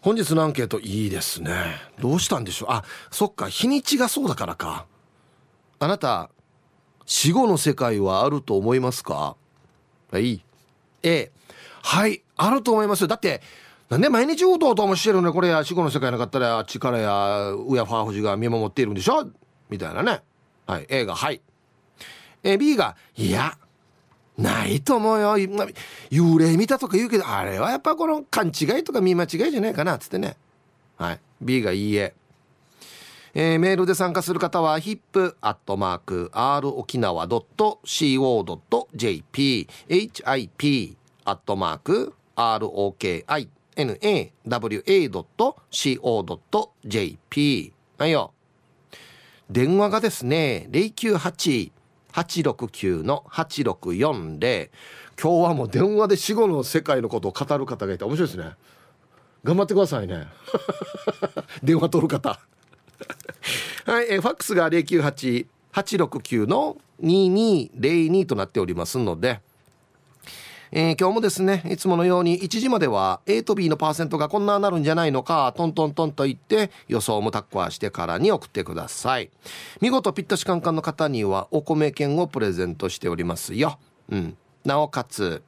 本日のアンケートいいですね。どうしたんでしょう？あそっか日にちがそうだからか。あなた死後の世界はあると思いますか？はい。A はいあると思いますよ。だってなんで毎日うとうともしてるのこれや死後の世界なかったらあっちからやうやファーフジが見守っているんでしょ？みたいなね。はい A がはい。え B がいやないと思うよ。幽霊見たとか言うけどあれはやっぱこの勘違いとか見間違いじゃないかなっつってね。はい。B がいいえ。えー、メールで参加する方は hip.r 沖縄 .co.jp hip アットマーク ROKINAWA.co.jp はいよ。電話がですね098 869の8640今日はもう電話で死後の世界のことを語る方がいて面白いですね。頑張ってくださいね。電話取る方。はい、えファックスが098869の2202となっておりますのでえー、今日もですねいつものように1時までは A と B のパーセントがこんななるんじゃないのかトントントンと言って予想もタッコアしてからに送ってください。見事ぴったしカンカンの方にはお米券をプレゼントしておりますよ。うん。なおかつ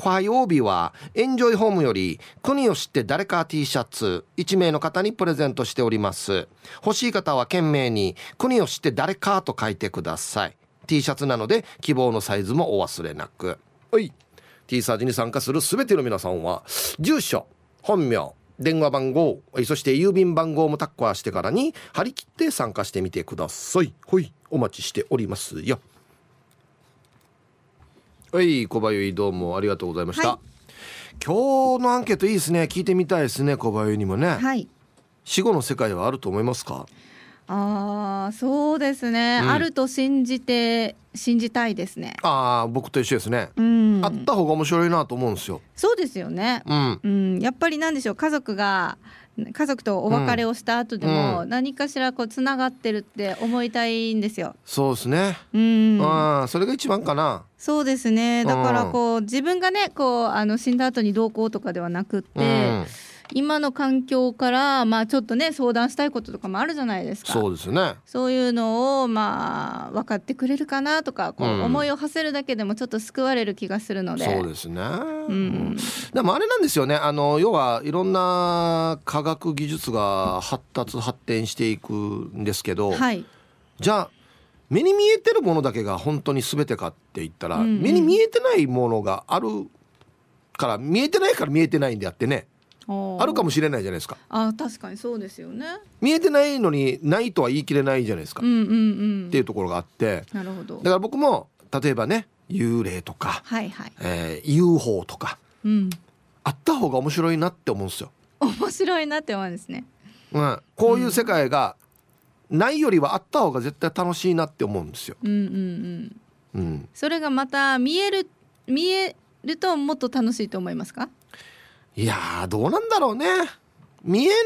火曜日はエンジョイホームより国を知って誰か T シャツ1名の方にプレゼントしております。欲しい方は懸命に国を知って誰かと書いてください。T シャツなので希望のサイズもお忘れなく。はい。T サージに参加する全ての皆さんは住所本名電話番号そして郵便番号もタッカーしてからに張り切って参加してみてください。はいお待ちしておりますよ。はい小林どうもありがとうございました、はい、今日のアンケートいいですね。聞いてみたいですね小林にもね、はい、死後の世界はあると思いますか？ああそうですね、うん、あると信じて信じたいですねああ僕と一緒ですね、うん、あった方が面白いなと思うんですよそうですよねうん、うん、やっぱりなんでしょう家族が家族とお別れをした後でも、何かしらこうつながってるって思いたいんですよ。そうですね。うん。ああ、それが一番かな。そうですね。だからこう自分がね、こうあの死んだ後にどうこうとかではなくって。うん今の環境からまあちょっとね相談したいこととかもあるじゃないですか。そうですね。そういうのをまあ分かってくれるかなとかこう思いを馳せるだけでもちょっと救われる気がするので、そうですね、うん、でもあれなんですよね。あの要はいろんな科学技術が発達発展していくんですけど、はい、じゃあ目に見えてるものだけが本当に全てかって言ったら、うんうん、目に見えてないものがあるから見えてないから見えてないんであってねあるかもしれないじゃないですか。あ確かにそうですよね。見えてないのにないとは言い切れないじゃないですか、うんうんうん、っていうところがあって。なるほど。だから僕も例えばね幽霊とか、はいはい。えー、UFO とか、うん、あった方が面白いなって思うんですよ。面白いなって思うんですね、うん、こういう世界がないよりはあった方が絶対楽しいなって思うんですよ、うんうんうん。うん、それがまた見える見えるともっと楽しいと思いますか？いやどうなんだろうね。見えない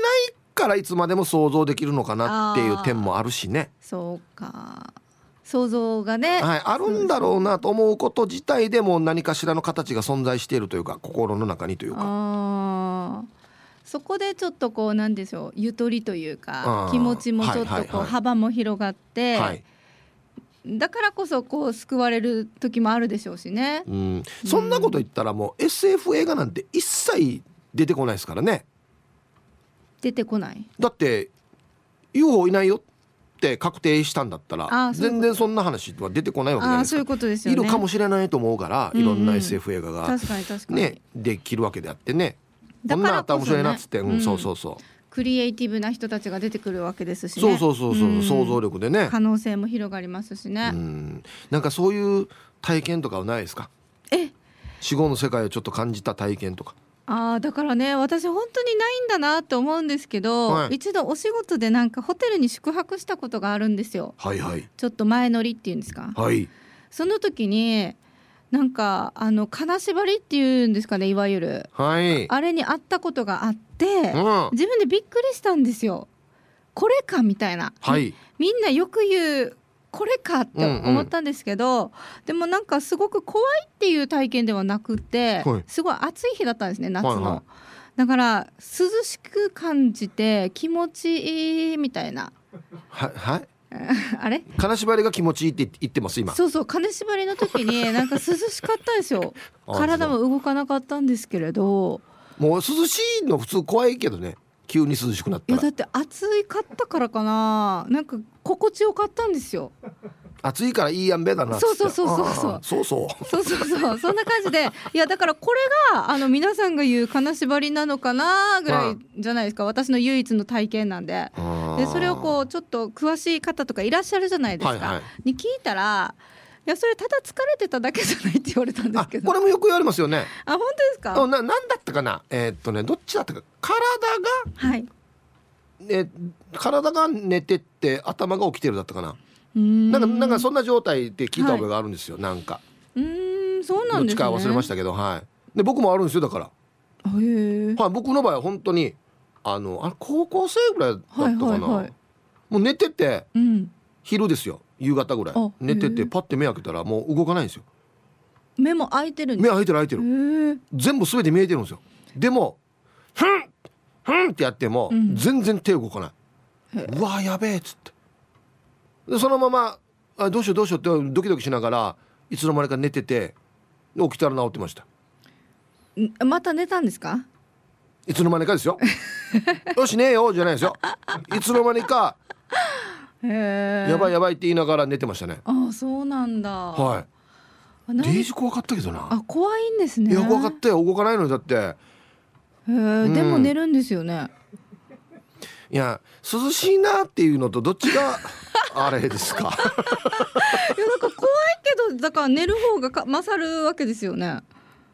からいつまでも想像できるのかなっていう点もあるしね。そうか。想像がね、はい、あるんだろうなと思うこと自体でも何かしらの形が存在しているというか心の中にというか。そこでちょっとこうなんでしょうゆとりというか気持ちもちょっとこう幅も広がって、はいだからこそこう救われる時もあるでしょうしね、うん、そんなこと言ったらもう SF 映画なんて一切出てこないですからね。出てこない。だって UFO いないよって確定したんだったら全然そんな話は出てこないわけじゃないですか。そういうことですよ、ね、いるかもしれないと思うからいろんな SF 映画が、確かに確かに。ねできるわけであってね。こんなあったら面白いなっつって、うん、そうそうそうクリエイティブな人たちが出てくるわけですし、ね、そうそうそうそう、うん、想像力でね。可能性も広がりますしね、うん、なんかそういう体験とかはないですか？え？死後の世界をちょっと感じた体験とか。あだからね私本当にないんだなって思うんですけど、はい、一度お仕事でなんかホテルに宿泊したことがあるんですよ。はいはい、ちょっと前乗りっていうんですか？はい、その時になんかあの金縛りっていうんですかねいわゆる、はい、あれに会ったことがあって、うん、自分でびっくりしたんですよ。これかみたいな、はい、みんなよく言うこれかって思ったんですけど、うんうん、でもなんかすごく怖いっていう体験ではなくて、はい、すごい暑い日だったんですね夏の。はいはい。だから涼しく感じて気持ちいいみたいな。はいはい？あれ？金縛りが気持ちいいって言ってます今。そうそう金縛りの時になんか涼しかったですよ。体も動かなかったんですけれどもう涼しいの普通怖いけどね。急に涼しくなったいやだって暑いかったからかな。なんか心地よかったんですよ。暑いからいいやんべだなそうそうそうそうそう。そうそう。そうそうそんな感じで。いやだからこれがあの皆さんが言う金縛りなのかなぐらいじゃないですか。私の唯一の体験なんで。でそれをこうちょっと詳しい方とかいらっしゃるじゃないですか、はいはい、に聞いたらいやそれただ疲れてただけじゃないって言われたんですけど。これもよく言われますよね。あ本当ですか？ななんだったかな？えー、っとねどっちだったか？体がはい。ね体が寝てって頭が起きてるだったかな？なんかなんかそんな状態って聞いた覚えがあるんですよ、はい、なんか。うんそうなんですね。どっちか忘れましたけどはい。で僕もあるんですよだから。へはい僕の場合は本当にあのあれ高校生ぐらいだったかな、はいはいはい、もう寝てて、うん、昼ですよ夕方ぐらい。寝ててパッて目開けたらもう動かないんですよ。目も開いてる目開いてる開いてる。全部全て見えてるんですよ。でもふんふんってやっても、全然手動かない。うわやべえっつって。でそのままあどうしようどうしようってドキドキしながらいつの間にか寝てて起きたら治ってました。また寝たんですか？いつの間にかですよ。よしねえよじゃないですよ。いつの間にかやばいやばいって言いながら寝てましたね。あそうなんだ。はい。デイジ怖かったけどな。あ怖いんですね。いや怖かったよ。動かないのだって。へえ、うん、でも寝るんですよね。いや涼しいなっていうのとどっちが あれですか？いやなんか怖いけどだから寝る方がか勝るわけですよね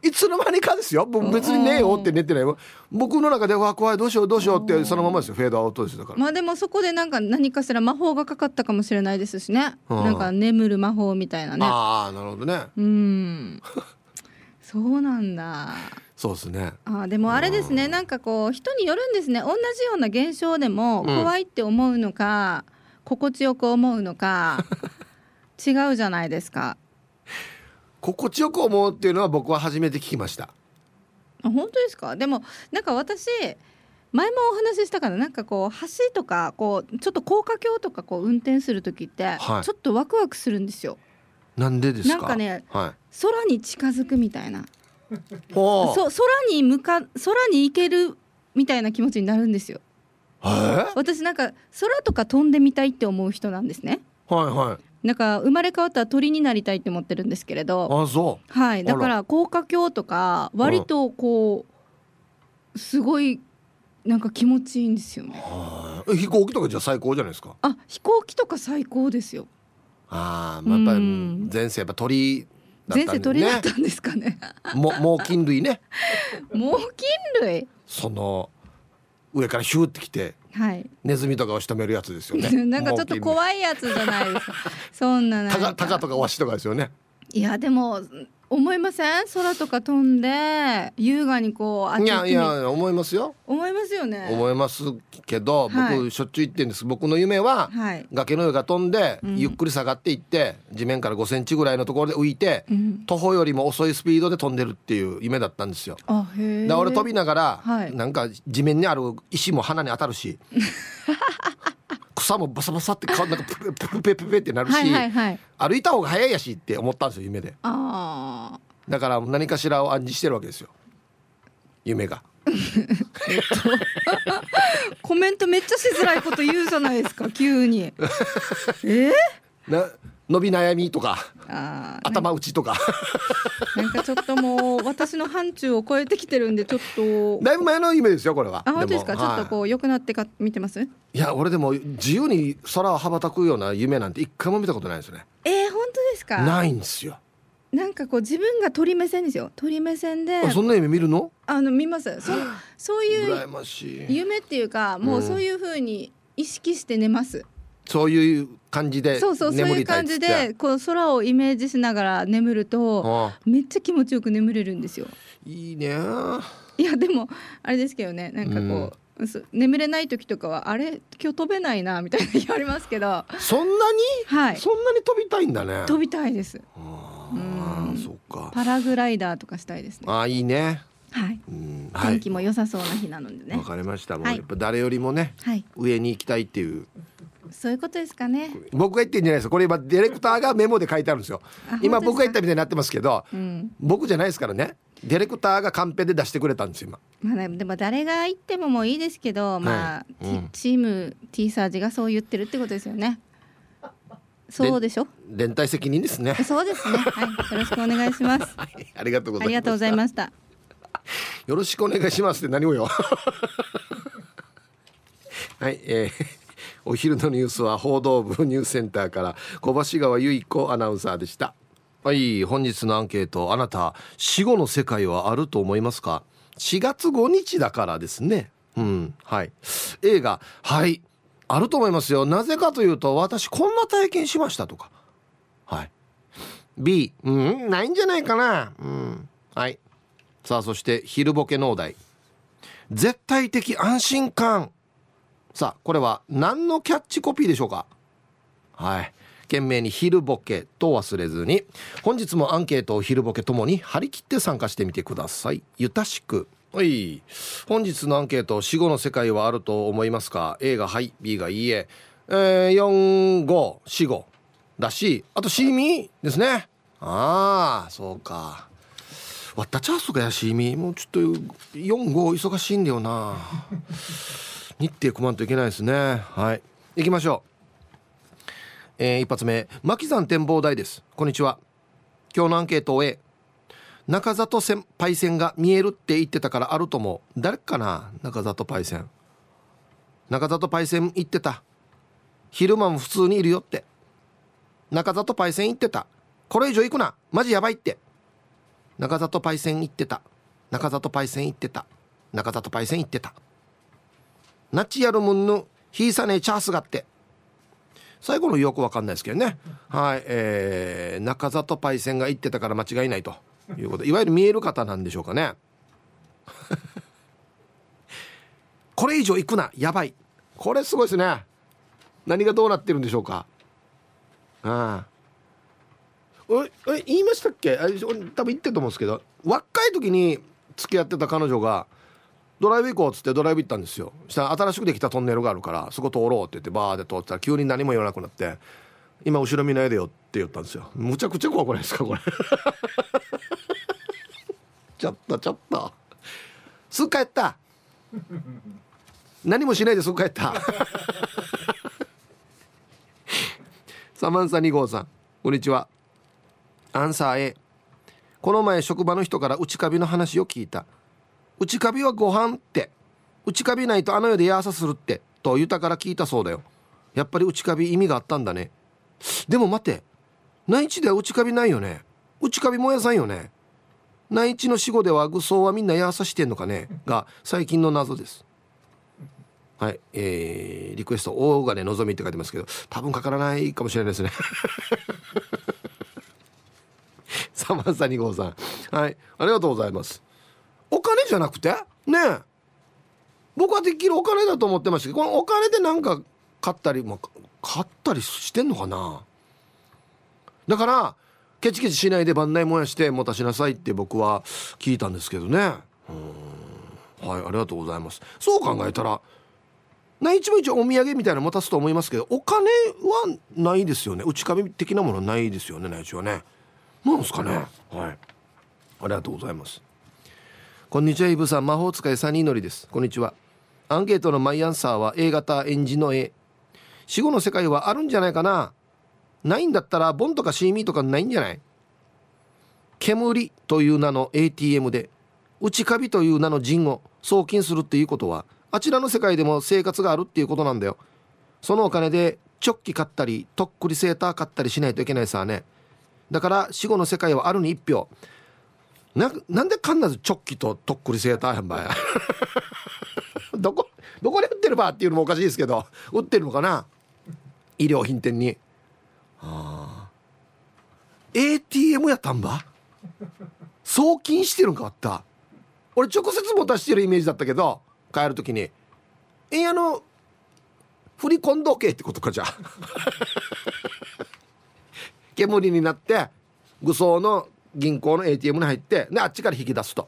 いつの間にかですよ。別にねえよって寝てない。僕の中では怖いどうしようどうしようってそのままですよ。フェードアウトですだから。まあでもそこでなんか何かしら魔法がかかったかもしれないですしね、うん、なんか眠る魔法みたいなね。ああなるほどね。うん。そうなんだ。そうですね。あでもあれですね、なんかこう人によるんですね。同じような現象でも怖いって思うのか、うん、心地よく思うのか 違うじゃないですか心地よく思うっていうのは僕は初めて聞きました。あ本当ですか？でもなんか私前もお話ししたからなんかこう橋とかこうちょっと高架橋とかこう運転する時って、ちょっとワクワクするんですよ。なんでですか？なんかね、はい、空に近づくみたいな。そ空に向か空に行けるみたいな気持ちになるんですよ。私なんか空とか飛んでみたいって思う人なんですね。はいはい。なんか生まれ変わったら鳥になりたいって思ってるんですけれど。あそう。はい。だから高架橋とか割とこう、すごいなんか気持ちいいんですよね。飛行機とかじゃ最高じゃないですか？あ飛行機とか最高ですよ。ああ、まあ、やっぱり前世やっぱ鳥前世鳥だったんですかねも猛禽類ね 猛禽類？その上からヒューってきて、はい、ネズミとかを仕留めるやつですよね。なんかちょっと怖いやつじゃないですか。そんなタカタカとかワシとかですよねいやでも思いません？空とか飛んで優雅にこういやいや思いますよ。思いますよね。思いますけど、はい、僕しょっちゅう言ってんです。僕の夢は、はい、崖の上が飛んで、うん、ゆっくり下がっていって地面から5センチぐらいのところで浮いて、うん、徒歩よりも遅いスピードで飛んでるっていう夢だったんですよ。あへだ俺飛びながら、はい、なんか地面にある石も鼻に当たるし 草もバサバサって顔なんかプペプペプペってなるし、はいはいはい、歩いた方が早いやしって思ったんですよ夢で。だから何かしらを暗示してるわけですよ。夢が。えっとコメントめっちゃしづらいこと言うじゃないですか急に。えー、な伸び悩みとか頭打ちとか。なんかちょっともう私の範疇を超えてきてるんでちょっと。だいぶ前の夢ですよこれは。あ本当ですか？ちょっとこう良くなってか見てます？いや俺でも自由に空を羽ばたくような夢なんて一回も見たことないですね。えー、本当ですか？ないんですよ。なんかこう自分が鳥目線ですよ。鳥目線で。そんな夢見るの？あの見ます。そそういう夢っていうかもうそういうふうに意識して寝ます、うんそういう感じでそうそうそういう感じでこう空をイメージしながら眠るとめっちゃ気持ちよく眠れるんですよ。いいねいやでもあれですけどねなんかこう、うん、眠れない時とかはあれ今日飛べないなみたいな日ありますけど。そんなに、はい、そんなに飛びたいんだね。飛びたいです。ああ、そっか。パラグライダーとかしたいですね。あいいね。はい。うん。はい天気も良さそうな日なのでね、わかりました。もうはい。やっぱ誰よりもねはい。上に行きたいっていうそういうことですかね。僕が言ってんじゃないですこれ今ディレクターがメモで書いてあるんですよ。あ今僕が言ったみたいになってますけどうん。僕じゃないですからね。ディレクターがカンペで出してくれたんですよ今。まあね、でも誰が言ってももういいですけど、まあ、いうん。チチーム T サージがそう言ってるってことですよね。そうでしょ？連帯責任ですね。そうですね。はい、よろしくお願いします。はい。ありがとうございますありがとうございました。よろしくお願いしますって何をよ。はい、えーお昼のニュースは報道部ニュースセンターから小橋川由子アナウンサーでした。はい本日のアンケートあなた死後の世界はあると思いますか？4月5日だからですね。うんはい。映画はいあると思いますよ。なぜかというと私こんな体験しましたとか。はい。B うんないんじゃないかな。うんはい。さあそして昼ボケ農大絶対的安心感。さあこれは何のキャッチコピーでしょうか？はい。懸命に昼ボケと忘れずに。本日もアンケートを昼ボケともに張り切って参加してみてください。ゆたしく。はい。本日のアンケート死後の世界はあると思いますか？A がはい B がいいえ。えー、4545だしあとシーミーですね。ああそうか。わったチャンスがやしみもうちょっと45忙しいんだよな。日程組まんといけないですね。はい。行きましょう。えー一発目。牧山展望台です。こんにちは。今日のアンケートを A 中里線パイセンが見えるって言ってたからあると思う。誰かな？中里パイセン。中里パイセン言ってた。昼間も普通にいるよって。中里パイセン言ってた。これ以上行くな。マジやばいって。中里パイセン行ってた。中里パイセン行ってた。中里パイセン行ってた。ナチやるもんのひいさねチャースがって。最後のよくわかんないですけどね。はい。えー、中里パイセンが言ってたから間違いないと。いうこと。いわゆる見える方なんでしょうかね。これ以上行くな。やばい。これすごいですね。何がどうなってるんでしょうか。ああ。ええ言いましたっけ？あれ多分言ってると思うんですけど。若い時に付き合ってた彼女がドライブ行こうっつってドライブ行ったんですよ。したら新しくできたトンネルがあるからそこ通ろうって言ってバーで通ってたら急に何も言わなくなって「今後ろ見ないでよ」って言ったんですよ。むちゃくちゃ怖くないですかこれ。ちょっとちょっと。すぐ帰った。何もしないですぐ帰った。サマンサ2号さんこんにちは。アンサー A この前職場の人から内カビの話を聞いた内カビはご飯って内カビないとあの世でヤーサするってと言ったから聞いたそうだよ。やっぱり内カビ意味があったんだね。でも待って。内地では内カビないよね。内カビもやさんよね。内地の死後では愚僧はみんなヤーサしてんのかね。が最近の謎です。はい、えー、リクエスト大金のぞみって書いてますけど多分かからないかもしれないですね。サマンサ2号さん。はい。ありがとうございます。お金じゃなくて？ねえ。僕はできるお金だと思ってましたけどこのお金でなんか買ったり、まあ、買ったりしてんのかな？だからケチケチしないで番内燃やして持たしなさいって僕は聞いたんですけどね。うん。はいありがとうございます。そう考えたら内地も一応お土産みたいな持たすと思いますけどお金はないですよね。内壁的なものはないですよね内地はね。なんですかね。はい。ありがとうございます。こんにちはイブさん。魔法使いサニーのりです。こんにちは。アンケートのマイアンサーは A 型エンジの A 死後の世界はあるんじゃないかな。ないんだったらボンとかシーミーとかないんじゃない？煙という名の ATM で内カビという名の陣を送金するっていうことはあちらの世界でも生活があるっていうことなんだよ。そのお金でチョッキ買ったりとっくりセーター買ったりしないといけないさね。だから死後の世界はあるに一票。ななんで必ずチョッキととっくりセーターやんばやどこどこで売ってるばっていうのもおかしいですけど売ってるのかな？医療品店に。ああ ATM やったんば？送金してるんかあった。俺直接持たしてるイメージだったけど帰る時に「えあの振り込んどけ」ってことかじゃ。あ 煙になって愚装の銀行の ATM に入ってであっちから引き出すと。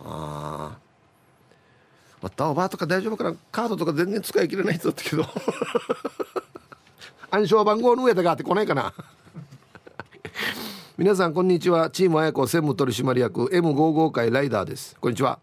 あああタオバーとか大丈夫かな？カードとか全然使い切れない人だったけど。暗証番号の上だがって来ないかな？皆さんこんにちは。チーム綾子専務取締役 M55 会ライダーです。こんにちは。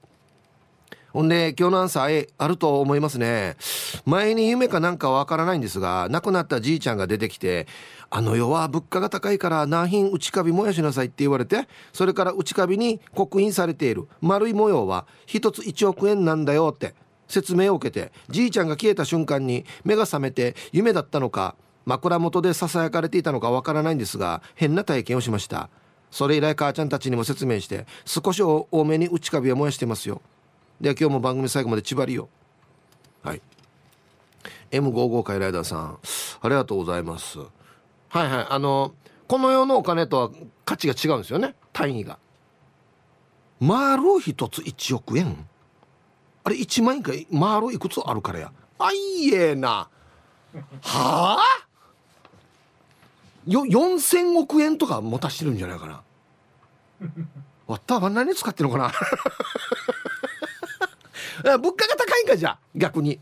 ほんで今日のアンサー A あると思いますね。前に夢かなんかわからないんですが亡くなったじいちゃんが出てきてあの世は物価が高いから何品内カビ燃やしなさいって言われてそれから内カビに刻印されている丸い模様は一つ1億円なんだよって説明を受けてじいちゃんが消えた瞬間に目が覚めて夢だったのか枕元でささやかれていたのかわからないんですが変な体験をしました。それ以来母ちゃんたちにも説明して少し多めに内カビは燃やしてますよ。では今日も番組最後まで縛りよはい。M55 回ライダーさんありがとうございます。はいはいあのこの世のお金とは価値が違うんですよね。単位が。丸一つ1億円。あれ1万円か丸いくつあるからや。あいえな。はあ？よ4000億円とか持たしてるんじゃないかな。わったは何使ってるのかな。物価が高いんかじゃ逆に。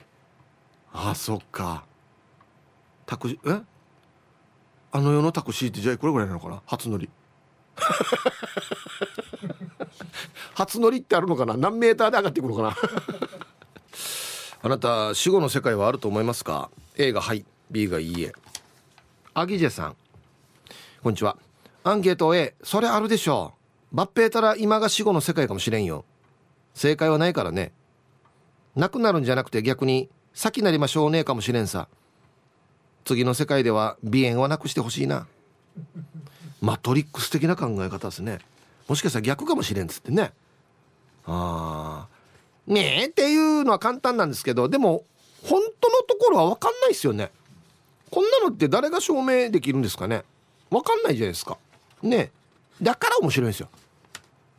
あそっか。タクシーえ？あの世のタクシーってじゃあいくらぐらいなのかな？初乗り。初乗りってあるのかな？何メーターで上がってくるのかな？あなた死後の世界はあると思いますか？A がはい B がいいえ。アギジェさん。こんにちは。アンケート A それあるでしょう。抜兵たら今が死後の世界かもしれんよ。正解はないからねなくなるんじゃなくて逆に先なりましょうねかもしれんさ。次の世界では鼻炎はなくしてほしいな。マトリックス的な考え方ですね。もしかしたら逆かもしれんっつってね。ああねえっていうのは簡単なんですけどでも本当のところは分かんないですよね。こんなのって誰が証明できるんですかね。分かんないじゃないですか。ねだから面白いんですよ。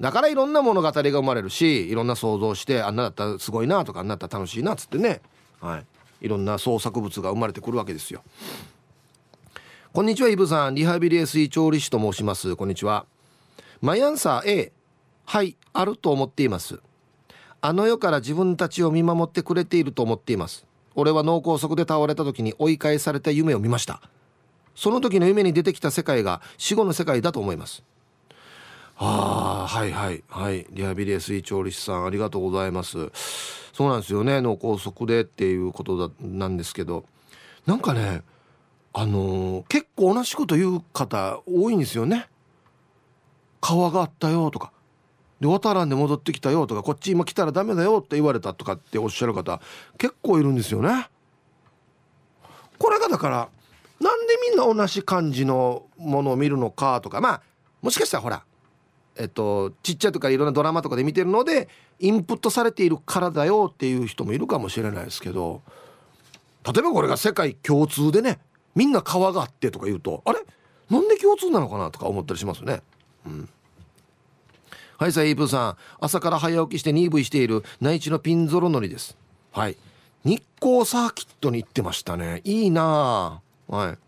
だからいろんな物語が生まれるしいろんな想像してあんなだったらすごいなとかあんなだったら楽しいなっつってね。はい。いろんな創作物が生まれてくるわけですよ。こんにちはイブさん。リハビリエスイ調理師と申します。こんにちは。マイアンサー A はいあると思っています。あの世から自分たちを見守ってくれていると思っています。俺は脳梗塞で倒れた時に追い返された夢を見ました。その時の夢に出てきた世界が死後の世界だと思います。ああはいはいはい。リハビリエスイ調理師さんありがとうございます。そうなんですよね。脳梗塞でっていうことだなんですけど。なんかねあのー、結構同じこと言う方多いんですよね。川があったよとか。で渡らんで戻ってきたよとか。こっち今来たらダメだよって言われたとかっておっしゃる方結構いるんですよね。これがだからなんでみんな同じ感じのものを見るのかとか。まあもしかしたらほらえっとちっちゃいとかいろんなドラマとかで見てるのでインプットされているからだよっていう人もいるかもしれないですけど例えばこれが世界共通でねみんな川があってとか言うとあれ？なんで共通なのかなとか思ったりしますね。うん。はいさあイープさん。朝から早起きして 2V している内地のピンゾロ乗りです。はい。日光サーキットに行ってましたね。いいなあ。はい。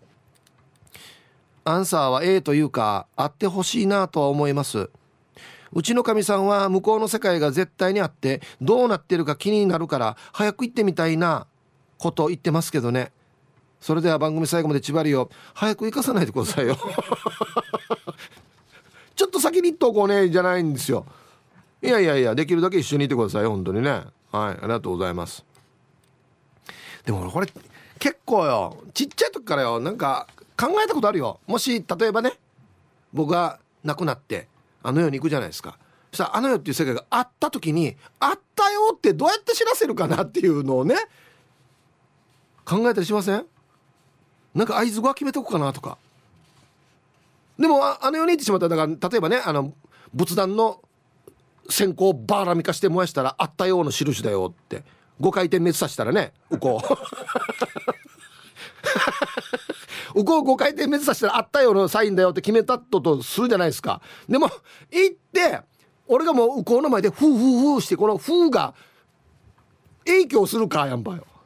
アンサーは A というかあってほしいなとは思います。うちのかみさんは向こうの世界が絶対にあってどうなってるか気になるから早く行ってみたいなこと言ってますけどね。それでは番組最後まで縛りを早く行かさないでくださいよ。ちょっと先に行っとこうねじゃないんですよ。いやいやいやできるだけ一緒にいてください本当にね。はいありがとうございます。でもこれ結構よちっちゃい時からよなんか考えたことあるよ。もし例えばね僕が亡くなってあの世に行くじゃないですか。そしたらあの世っていう世界があった時にあったよってどうやって知らせるかなっていうのをね考えたりしません？なんか合図語は決めとくかなとか。でもあの世に行ってしまったらだから例えばねあの仏壇の線香をバーラミ化して燃やしたらあったような印だよって。5回転滅させたらねうこう。うこう5回転滅させたらあったようなサインだよって決めたととするじゃないですか。でも行って俺がもううこうの前でフーフーフーしてこのフーが影響するかやんばよ。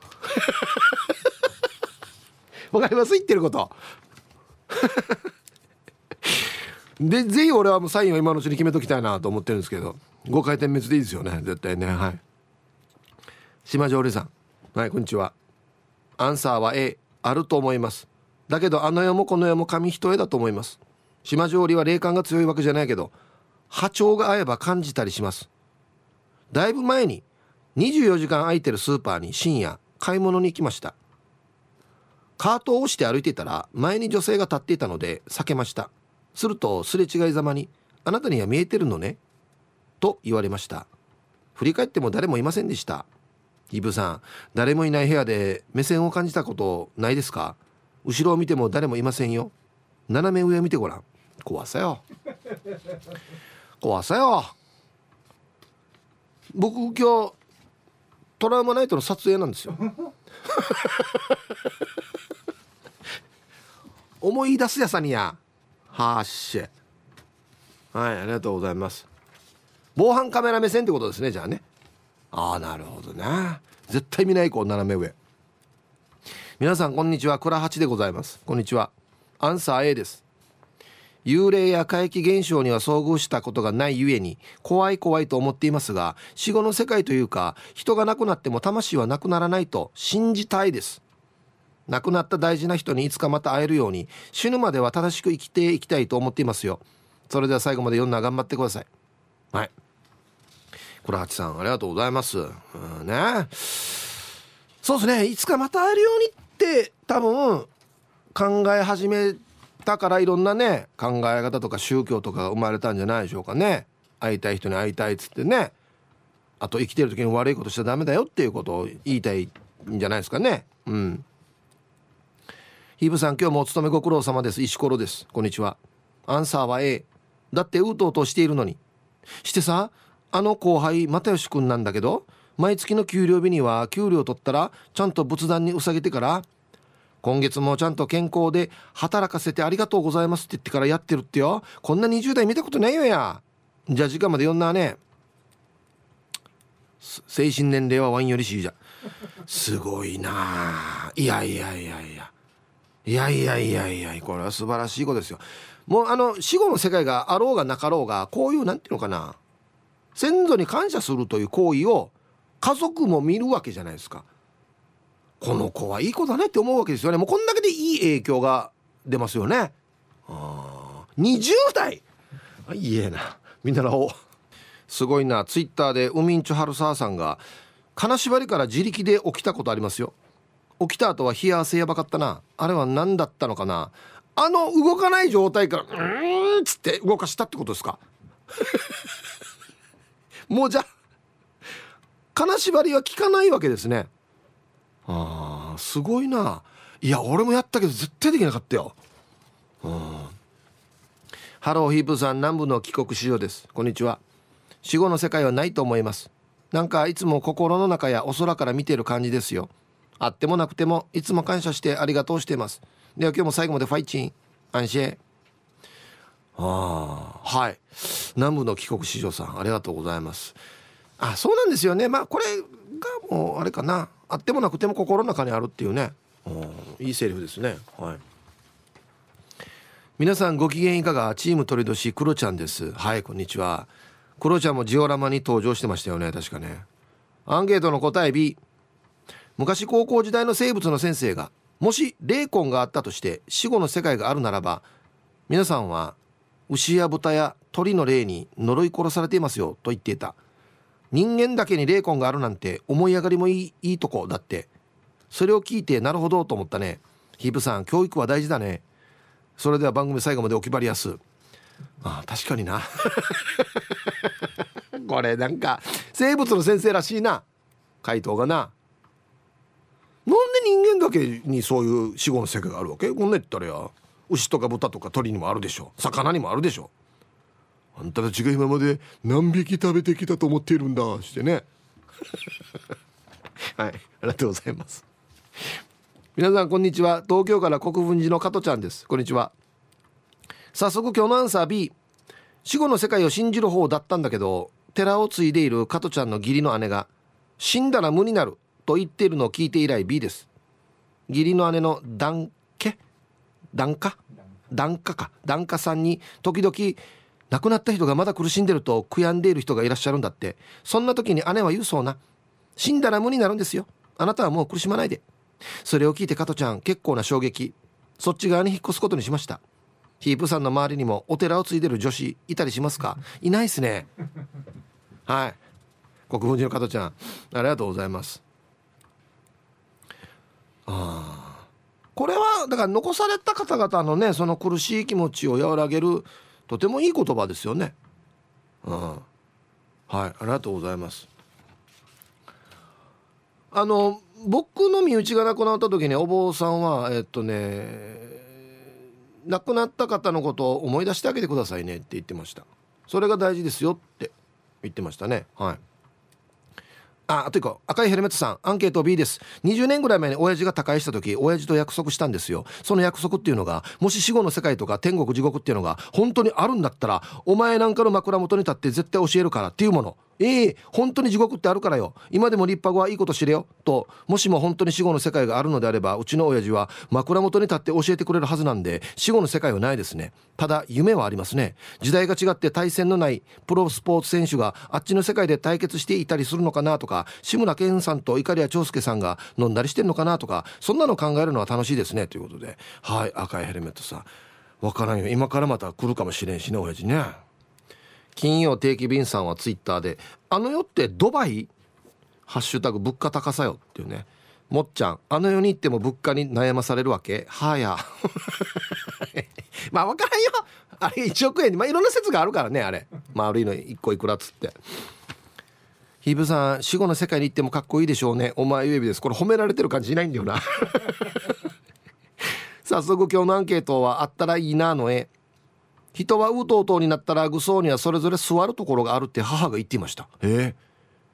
わかります？言ってること。でぜひ俺はもうサインを今のうちに決めときたいなと思ってるんですけど5回転滅でいいですよね。絶対ね。はい。島上里さん。はいこんにちは。アンサーは A あると思います。だけどあの世もこの世も紙一重だと思います。島上里は霊感が強いわけじゃないけど波長が合えば感じたりします。だいぶ前に24時間空いてるスーパーに深夜買い物に行きました。カートを押して歩いていたら前に女性が立っていたので避けました。するとすれ違いざまに「あなたには見えてるのね」と言われました。振り返っても誰もいませんでした。イブさん誰もいない部屋で目線を感じたことないですか？後ろを見ても誰もいませんよ。斜め上を見てごらん。怖さよ。怖さよ。僕今日トラウマナイトの撮影なんですよ。思い出すやさにや。はーし。はいありがとうございます。防犯カメラ目線ってことですねじゃあね。ああなるほどね絶対見ない子斜め上。皆さんこんにちは。倉八でございます。こんにちは。アンサー A です。幽霊や怪奇現象には遭遇したことがないゆえに怖い怖いと思っていますが死後の世界というか人が亡くなっても魂はなくならないと信じたいです。亡くなった大事な人にいつかまた会えるように死ぬまでは正しく生きていきたいと思っていますよ。それでは最後まで読んだ頑張ってください。はい。倉八さんありがとうございます。うんね。そうですね。いつかまた会えるようにって多分考え始めたからいろんなね考え方とか宗教とかが生まれたんじゃないでしょうかね。会いたい人に会いたいっつってね。あと生きてる時に悪いことしちゃダメだよっていうことを言いたいんじゃないですかね。うん。ヒブさん今日もお勤めご苦労様です。石ころです。こんにちは。アンサーは A だってうとうとしているのに。してさあの後輩又吉くんなんだけど毎月の給料日には給料取ったらちゃんと仏壇にうさげてから今月もちゃんと健康で働かせてありがとうございますって言ってからやってるってよ。こんな20代見たことないよや。じゃあ時間まで読んだね。精神年齢はワインよりしじゃすごいな。いやいやいやいや。いやいやいやいや。これは素晴らしいことですよ。もうあの死後の世界があろうがなかろうがこういうなんていうのかな。先祖に感謝するという行為を家族も見るわけじゃないですか。この子はいい子だねって思うわけですよね。もうこんだけでいい影響が出ますよね。あ20代。いいえな。見習おうすごいな。ツイッターでウミンチョハルサーさんが金縛りから自力で起きたことありますよ。起きた後は冷や汗やばかったな。あれは何だったのかな。あの動かない状態からうーんっつって動かしたってことですか。もうじゃ金縛りは効かないわけですね。あーすごいな。いや俺もやったけど絶対できなかったよ。うんハローヒープさん南部の帰国子女です。こんにちは。死後の世界はないと思います。なんかいつも心の中やお空から見てる感じですよ。あってもなくてもいつも感謝してありがとうしています。では今日も最後までファイチン。安心。ああはい。南部の帰国子女さんありがとうございます。あそうなんですよね。まあこれがもうあれかな。あってもなくても心の中にあるっていうね。いいセリフですね。はい。皆さんご機嫌いかが？チーム鳥年クロちゃんです。はいこんにちは。クロちゃんもジオラマに登場してましたよね。確かね。アンケートの答え B 昔高校時代の生物の先生がもし霊魂があったとして死後の世界があるならば皆さんは牛や豚や鳥の霊に呪い殺されていますよと言っていた。人間だけに霊魂があるなんて思い上がりもいいいいとこだって。それを聞いてなるほどと思ったね。ヒープさん教育は大事だね。それでは番組最後までお決まりやす。ああ確かにな。これなんか生物の先生らしいな。回答がな。なんで人間だけにそういう死後の世界があるわけ？こんな言ったらや。牛とか豚とか鳥にもあるでしょ。魚にもあるでしょ。あんたたちが今まで何匹食べてきたと思っているんだしてね。はいありがとうございます。皆さんこんにちは。東京から国分寺の加トちゃんです。こんにちは。早速今日のアンサー B 死後の世界を信じる方だったんだけど寺を継いでいる加トちゃんの義理の姉が死んだら無になると言っているのを聞いて以来 B です。義理の姉のダンケダンカダンカか。ダンカさんに時々亡くなった人がまだ苦しんでると悔やんでいる人がいらっしゃるんだって。そんな時に姉は言うそうな。死んだら無になるんですよ。あなたはもう苦しまないで。それを聞いて加トちゃん結構な衝撃。そっち側に引っ越すことにしました。ヒープさんの周りにもお寺を継いでる女子いたりしますか？いないっすね。はい。国分寺の加トちゃんありがとうございます。ああこれはだから残された方々のねその苦しい気持ちを和らげるとてもいい言葉ですよね。うん。はいありがとうございます。あの僕の身内が亡くなった時にお坊さんはえっとね亡くなった方のことを思い出してあげてくださいねって言ってました。それが大事ですよって言ってましたね。はい。ああと一個赤いヘルメットさんアンケート B です。20年ぐらい前に親父が他界した時親父と約束したんですよ。その約束っていうのがもし死後の世界とか天国地獄っていうのが本当にあるんだったらお前なんかの枕元に立って絶対教えるからっていうもの。ええー、本当に地獄ってあるからよ。今でも立派語はいいこと知れよ。ともしも本当に死後の世界があるのであればうちの親父は枕元に立って教えてくれるはずなんで死後の世界はないですね。ただ夢はありますね。時代が違って対戦のないプロスポーツ選手があっちの世界で対決していたりするのかなとか志村けんさんと碇谷長介さんが飲んだりしてんのかなとかそんなの考えるのは楽しいですね。ということで。はい赤いヘルメットさ。ん分からんよ。今からまた来るかもしれんしね親父ね。金曜定期便さんはツイッターで「あの世ってドバイ?」ハッシュタグ物価高さよっていうね。もっちゃんあの世に行っても物価に悩まされるわけ？はや。まあ分からんよ。あれ1億円に。まあいろんな説があるからねあれ。まあ悪いの1個いくらっつって。ヒーブさん死後の世界に行ってもかっこいいでしょうね。お前ゆえびです。これ褒められてる感じしないんだよな。早速今日のアンケートはあったらいいなの絵人はうとうとうになったら愚僧にはそれぞれ座るところがあるって母が言っていました。ええ。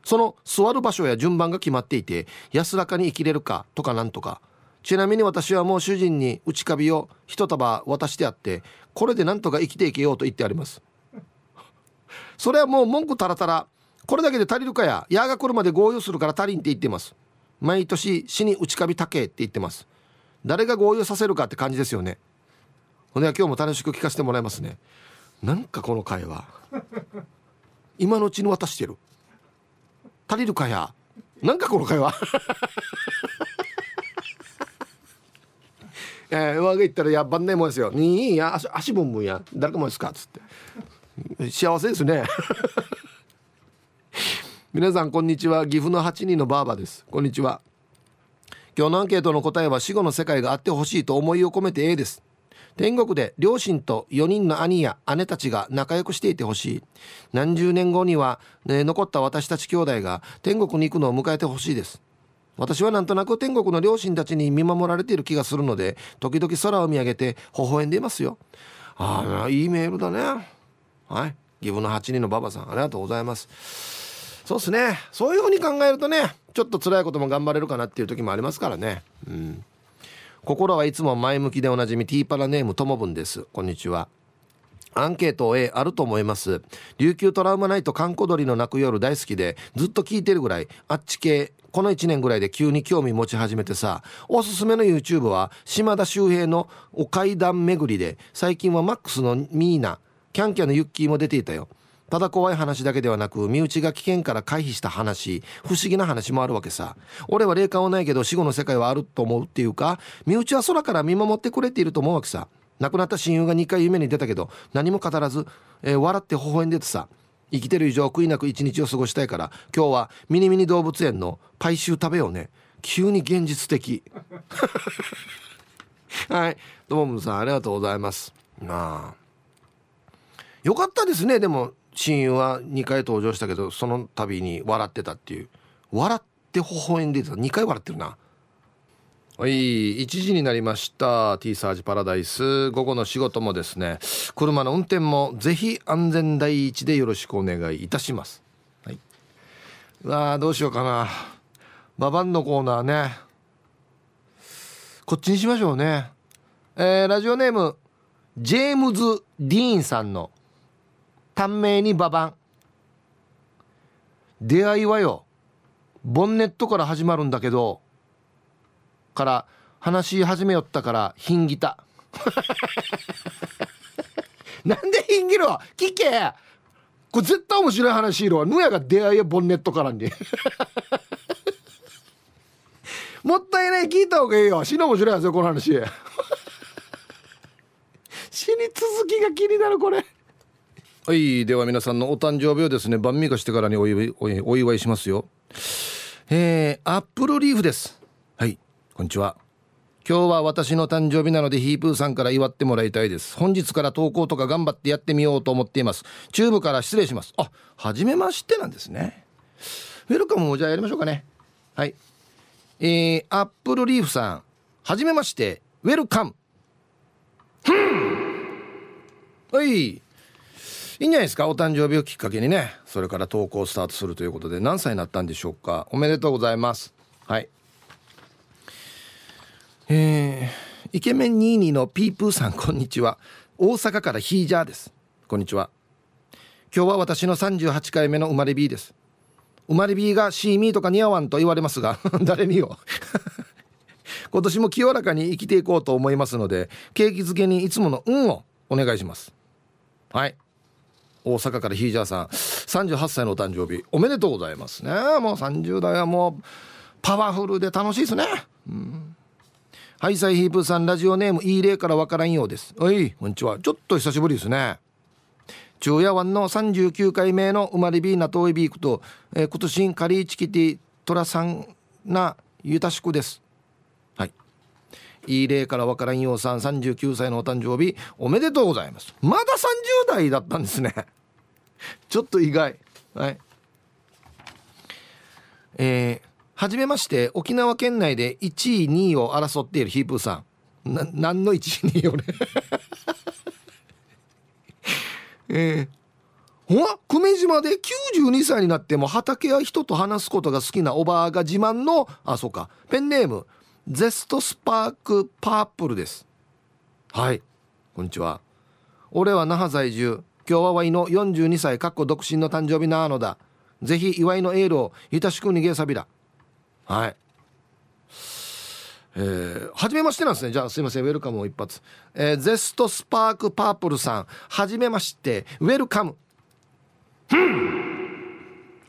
その座る場所や順番が決まっていて安らかに生きれるかとかなんとか。ちなみに私はもう主人に内カビを一束渡してあってこれでなんとか生きていけようと言ってあります。それはもう文句たらたらこれだけで足りるかや矢が来るまで合意するから足りんって言ってます。毎年死に内カビ高えって言ってます。誰が合意させるかって感じですよねほんで今日も楽しく聞かせてもらいますね。なんかこの会話今のうちに渡してる。足りるかや。なんかこの会話。えー、上が言ったらやばんねえもんですよ。いいや。足足ぶんぶんや。誰かもですか？っつって。幸せですね。皆さんこんにちは。岐阜の8人のばあばです。こんにちは。今日のアンケートの答えは死後の世界があってほしいと思いを込めて A です。天国で両親と4人の兄や姉たちが仲良くしていてほしい。何十年後には、ね、残った私たち兄弟が天国に行くのを迎えてほしいです。私はなんとなく天国の両親たちに見守られている気がするので時々空を見上げて微笑んでいますよ。ああいいメールだね。はい。岐阜の8人の馬場さんありがとうございます。そうですね。そういうふうに考えるとねちょっと辛いことも頑張れるかなっていう時もありますからね。うん。心はいつも前向きでおなじみティーパラネームともぶんです。こんにちは。アンケート A あると思います。琉球トラウマナイト観光鳥の泣く夜大好きでずっと聞いてるぐらいあっち系この1年ぐらいで急に興味持ち始めてさおすすめの YouTube は島田秀平のお階段巡りで最近はマックスのミーナキャンキャンのユッキーも出ていたよ。ただ怖い話だけではなく身内が危険から回避した話不思議な話もあるわけさ。俺は霊感はないけど死後の世界はあると思うっていうか身内は空から見守ってくれていると思うわけさ。亡くなった親友が2回夢に出たけど何も語らず、えー、笑って微笑んでてさ。生きてる以上悔いなく一日を過ごしたいから今日はミニミニ動物園のパイシュー食べようね。急に現実的。はい。どうもさんありがとうございます。なあよかったですねでも。親友は2回登場したけどその度に笑ってたっていう。笑って微笑んでた。2回笑ってるな。はい1時になりました。T サージパラダイス。午後の仕事もですね。車の運転もぜひ安全第一でよろしくお願いいたします。はい。うわどうしようかな。ババンのコーナーね。こっちにしましょうね。えー、ラジオネームジェームズ・ディーンさんの「短命にババン。出会いはよボンネットから始まるんだけどから話し始めよったからひんぎた。なんでヒンギルは聞け！これ絶対面白い話いるわぬやが出会いやボンネットからに。もったいない聞いた方がいいよ。死の面白いやつよこの話。死に続きが気になるこれ。はいでは皆さんのお誕生日をですね晩味化してからにお祝いお祝いしますよ。えー、アップルリーフです。はいこんにちは。今日は私の誕生日なのでヒープーさんから祝ってもらいたいです。本日から投稿とか頑張ってやってみようと思っています。チューブから失礼します。あ初めましてなんですね。ウェルカムもじゃあやりましょうかね。はい。えー、アップルリーフさんはじめまして。ウェルカム。はい。いいんじゃないですか？お誕生日をきっかけにね。それから投稿スタートするということで何歳になったんでしょうか？おめでとうございます。はい。えー、イケメンニーニーのピープーさんこんにちは。大阪からヒージャーです。こんにちは。今日は私の38回目の生まれ日です。生まれ日がシーミーとか似合わんと言われますが 誰によ。今年も清らかに生きていこうと思いますので景気づけにいつもの運をお願いします。はい。大阪からヒージャーさん38歳のお誕生日。おめでとうございますね。もう30代はもうパワフルで楽しいですね。うん。ハイサイヒープさんラジオネームいい例からわからんようです。はいこんにちは。ちょっと久しぶりですね。中夜湾の39回目の生まれ日なといびいくと、えー、今年カリーチキティトラさんなゆたしくです。いい例からわからんようさん39歳のお誕生日おめでとうございます。まだ30代だったんですね。ちょっと意外。はい。えーはじめまして沖縄県内で1位2位を争っているヒープーさん。な何の1位2位よね。えー、ほ久米島で92歳になっても畑や人と話すことが好きなおばあが自慢のあそうかペンネームゼストスパークパープルです。はい。こんにちは。俺は那覇在住。今日はワイの42歳かっこ独身の誕生日なのだ。ぜひ祝いのエールをいたしく逃げさびら。はい。えー、初めましてなんですね。じゃあすいません。ウェルカムを一発、えー、ゼストスパークパープルさん。はじめまして。ウェルカム。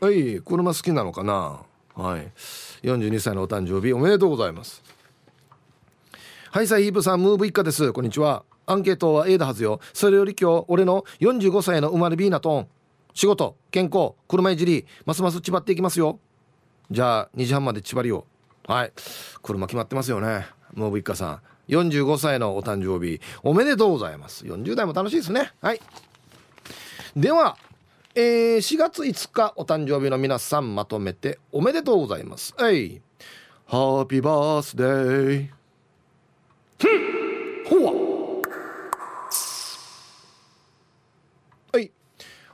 はい車好きなのかな？はい。42歳のお誕生日おめでとうございます。はいさイーブさんムーブ一家です。こんにちは。アンケートは A だはずよ。それより今日俺の45歳の生まれビーナトン。仕事健康車いじりますますちばっていきますよ。じゃあ2時半まで縛りをはい。車決まってますよね。モブ一家さん。45歳のお誕生日おめでとうございます。40代も楽しいですね。はい。ではえー、4月5日お誕生日の皆さんまとめておめでとうございますはいハッピーバースデーほわはい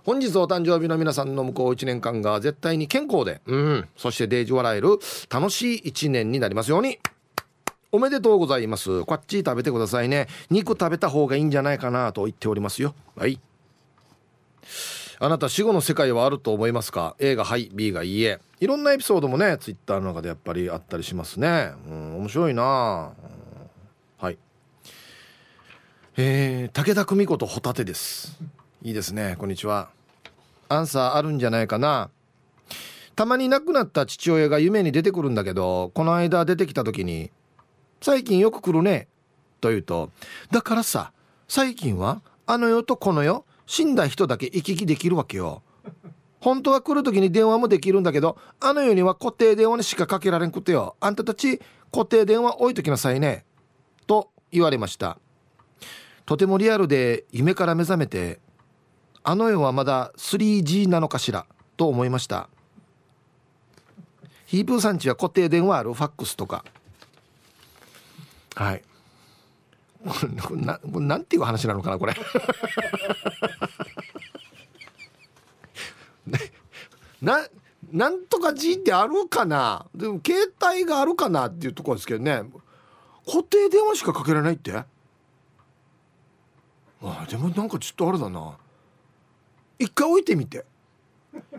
本日お誕生日の皆さんの向こう1年間が絶対に健康で、うん、そしてデージ笑える楽しい1年になりますように。おめでとうございます。こっち食べてくださいね。肉食べた方がいいんじゃないかなと言っておりますよ。はい。あなた死後の世界はあると思いますか ?A がはい、B がいいえ。いろんなエピソードもね、ツイッターの中でやっぱりあったりしますね。うん、面白いな、はい。えー、武田久美子とホタテです。いいですねこんにちはアンサーあるんじゃないかなたまに亡くなった父親が夢に出てくるんだけどこの間出てきた時に「最近よく来るね」と言うと「だからさ最近はあの世とこの世死んだ人だけ行き来できるわけよ」本当は来る時に電話もできるんだけどあの世には固定電話にしかかけられんくてよ。あんたたち固定電話置いときなさいね。と言われました。とてもリアルで夢から目覚めてあの世はまだ 3G なのかしら？と思いました。ヒープーさんちは固定電話ある？ファックスとか。はい。ななんていう話なのかなこれ。ななんとか G ってあるかな？でも携帯があるかなっていうところですけどね。固定電話しかかけられないって？あでもなんかちょっとあれだな。一回置いてみて。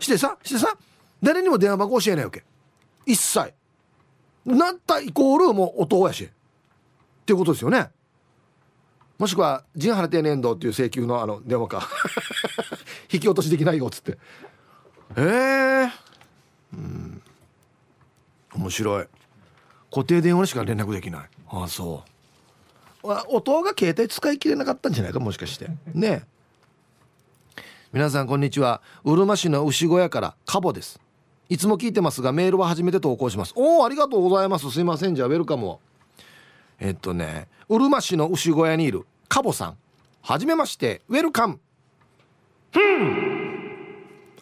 してさしてさ誰にも電話番号教えないわけ。一切。なったイコールもう音やし。っていうことですよね。もしくは「陣払定年度」っていう請求のあの電話か。引き落としできないよっつって。ええ。ー、うん。面白い。固定電話にしか連絡できない。ああそう。音が携帯使い切れなかったんじゃないかもしかして。ね皆さんこんにちは。うるま市の牛小屋からカボです。いつも聞いてますがメールは初めて投稿します。おおありがとうございます。すいません。じゃあウェルカムを。えっとねうるま市の牛小屋にいるカボさん。はじめましてウェルカム。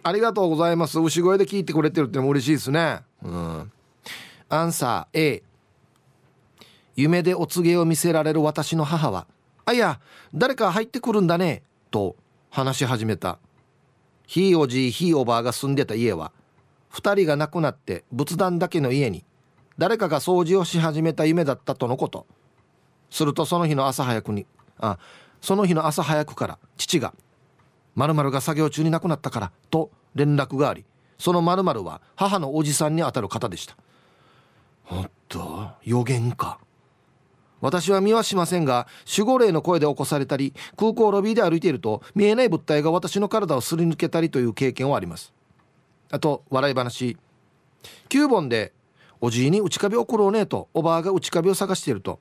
ありがとうございます。牛小屋で聞いてくれてるってのも嬉しいですね。うん。アンサー A 夢でお告げを見せられる私の母は「あいや誰か入ってくるんだね」と話し始めた。ひいおじいひいおばあが住んでた家は2人が亡くなって仏壇だけの家に誰かが掃除をし始めた夢だったとのこと。するとその日の朝早くにあその日の朝早くから父が「〇〇が作業中に亡くなったから」と連絡がありその〇〇は母のおじさんにあたる方でしたおっと予言か。私は見はしませんが守護霊の声で起こされたり空港ロビーで歩いていると見えない物体が私の体をすり抜けたりという経験はあります。あと笑い話。9本でおじいに内カビ送ろうねとおばあが内カビを探していると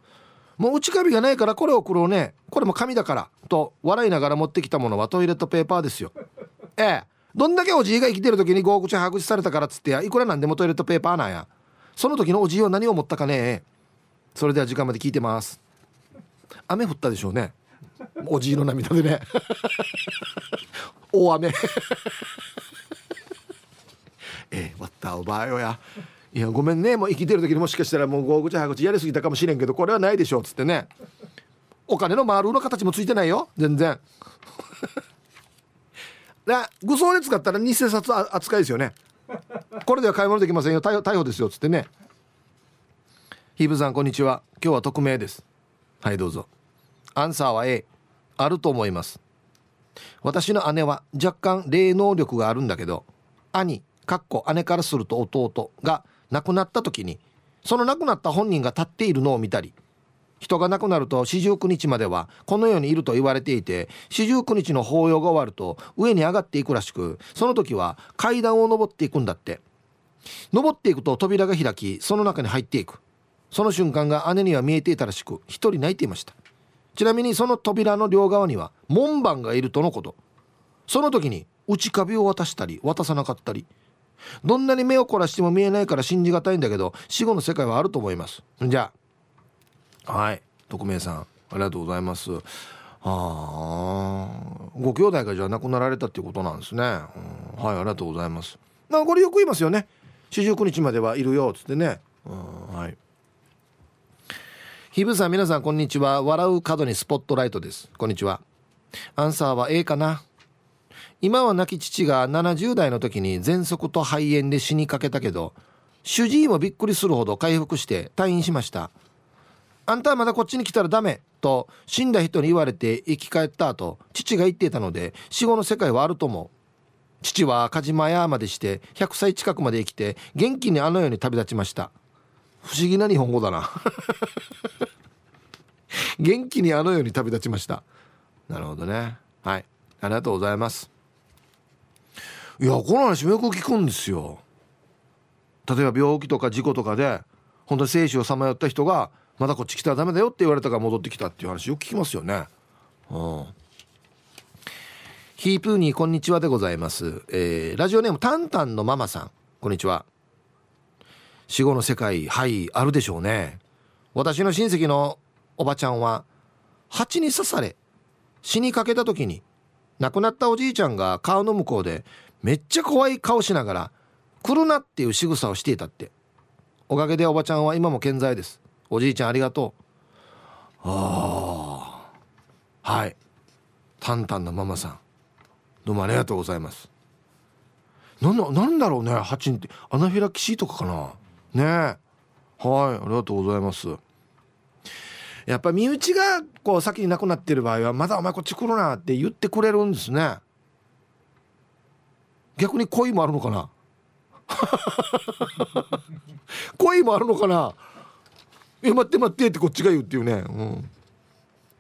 もう内カビがないからこれ送ろうね。これも紙だから。と笑いながら持ってきたものはトイレットペーパーですよ。ええ。どんだけおじいが生きてる時に合口白紙されたからっつってや。いくらなんでもトイレットペーパーなんや。その時のおじいは何を思ったかね。それでは時間まで聞いてます。雨降ったでしょうね。おじいの涙でね。大雨。えー、わったおばあよや。いやごめんね。もう生きてる時にもしかしたらもうゴーグチハ口やりすぎたかもしれんけどこれはないでしょうっつってね。お金の丸の形もついてないよ。全然。だ愚装で使ったら偽札扱いですよね。これでは買い物できませんよ。逮捕逮捕ですよっつってね。ヒブさんこんにちは。今日は匿名です。はいどうぞ。アンサーは A あると思います。私の姉は若干霊能力があるんだけど兄かっこ姉からすると弟が亡くなった時にその亡くなった本人が立っているのを見たり人が亡くなると四十九日まではこの世にいると言われていて四十九日の法要が終わると上に上がっていくらしくその時は階段を上っていくんだって。登っていくと扉が開きその中に入っていく。その瞬間が姉には見えていたらしく一人泣いていました。ちなみにその扉の両側には門番がいるとのこと。その時に内壁を渡したり渡さなかったりどんなに目を凝らしても見えないから信じがたいんだけど死後の世界はあると思います。じゃあ。はい。匿名さんありがとうございます。はあご兄弟がじゃあ亡くなられたっていうことなんですね、うん、はいありがとうございます。なこれよく言いますよね。四十九日まではいるよっつってね、うん、はい。ひぶさん皆さんこんにちは。笑う角にスポットライトです。こんにちは。アンサーは A かな。今は亡き父が70代の時に喘息と肺炎で死にかけたけど主治医もびっくりするほど回復して退院しました。あんたはまだこっちに来たらダメと死んだ人に言われて生き返った後父が言っていたので死後の世界はあると思う。父は赤島屋までして100歳近くまで生きて元気にあの世に旅立ちました。不思議な日本語だな。元気にあの世に旅立ちました。なるほどね。はい。ありがとうございます。いやこの話よく聞くんですよ。例えば病気とか事故とかで本当に生死をさまよった人がまだこっち来たらダメだよって言われたから戻ってきたっていう話よく聞きますよね。うん。ヒープーニーこんにちはでございます、えー、ラジオネームタンタンのママさんこんにちは。死後の世界はいあるでしょうね。私の親戚のおばちゃんは蜂に刺され死にかけた時に亡くなったおじいちゃんが顔の向こうでめっちゃ怖い顔しながら来るなっていう仕草をしていたって。おかげでおばちゃんは今も健在です。おじいちゃんありがとう。ああはい。タンタンのママさん。どうもありがとうございます。なんだなんだろうね蜂って。アナフィラキシーとかかな。ねえ。はいありがとうございます。やっぱ身内がこう先に亡くなってる場合はまだお前こっち来るなって言ってくれるんですね。逆に恋もあるのかな？恋もあるのかな？え待って待ってってこっちが言うっていうね、うん、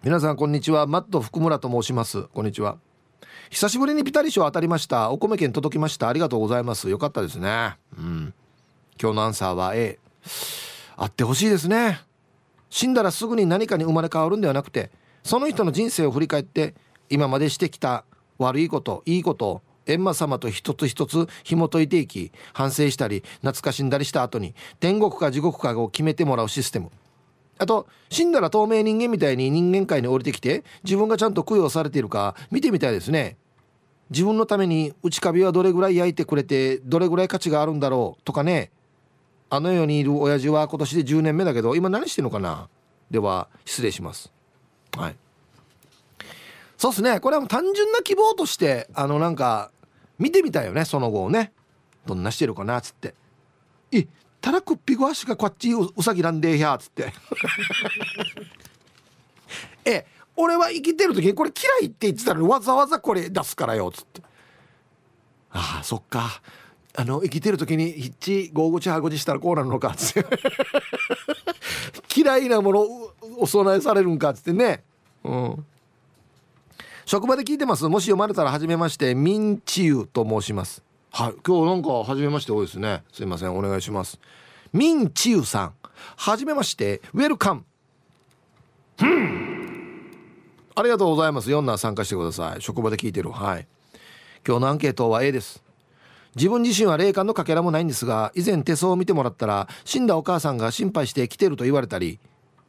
皆さんこんにちは。マット福村と申します。こんにちは。久しぶりにピタリ賞当たりました。お米券届きました。ありがとうございます。よかったですね。うん。今日のアンサーは A あってほしいですね。死んだらすぐに何かに生まれ変わるんではなくてその人の人生を振り返って今までしてきた悪いこといいことを閻魔様と一つ一つ紐解いていき反省したり懐かしんだりした後に天国か地獄かを決めてもらうシステム。あと死んだら透明人間みたいに人間界に降りてきて自分がちゃんと供養されているか見てみたいですね。自分のために内カビはどれぐらい焼いてくれてどれぐらい価値があるんだろうとかね。あの世にいる親父は今年で10年目だけど今何してんのかな。では失礼します。はい。そうっすね。これはもう単純な希望としてあのなんか見てみたいよねその後をね。どんなしてるかなっつって「えたらくっぴご足がこっちうさぎなんでや」っつって「え俺は生きてる時にこれ嫌いって言ってたのにわざわざこれ出すからよ」っつって「ああそっか。あの生きてる時にヒッチゴーゴチハゴチしたらこうなるのか」っつって。嫌いなものお供えされるんかっつってね。うん。職場で聞いてます。もし読まれたら初めましてミンチユと申します。はい。今日なんか初めまして多いですね。すいません。お願いします。ミンチユさん。初めまして。ウェルカムありがとうございます。4な参加してください。職場で聞いてる。はい。今日のアンケートは A です。自分自身は霊感のかけらもないんですが以前手相を見てもらったら死んだお母さんが心配して来てると言われたり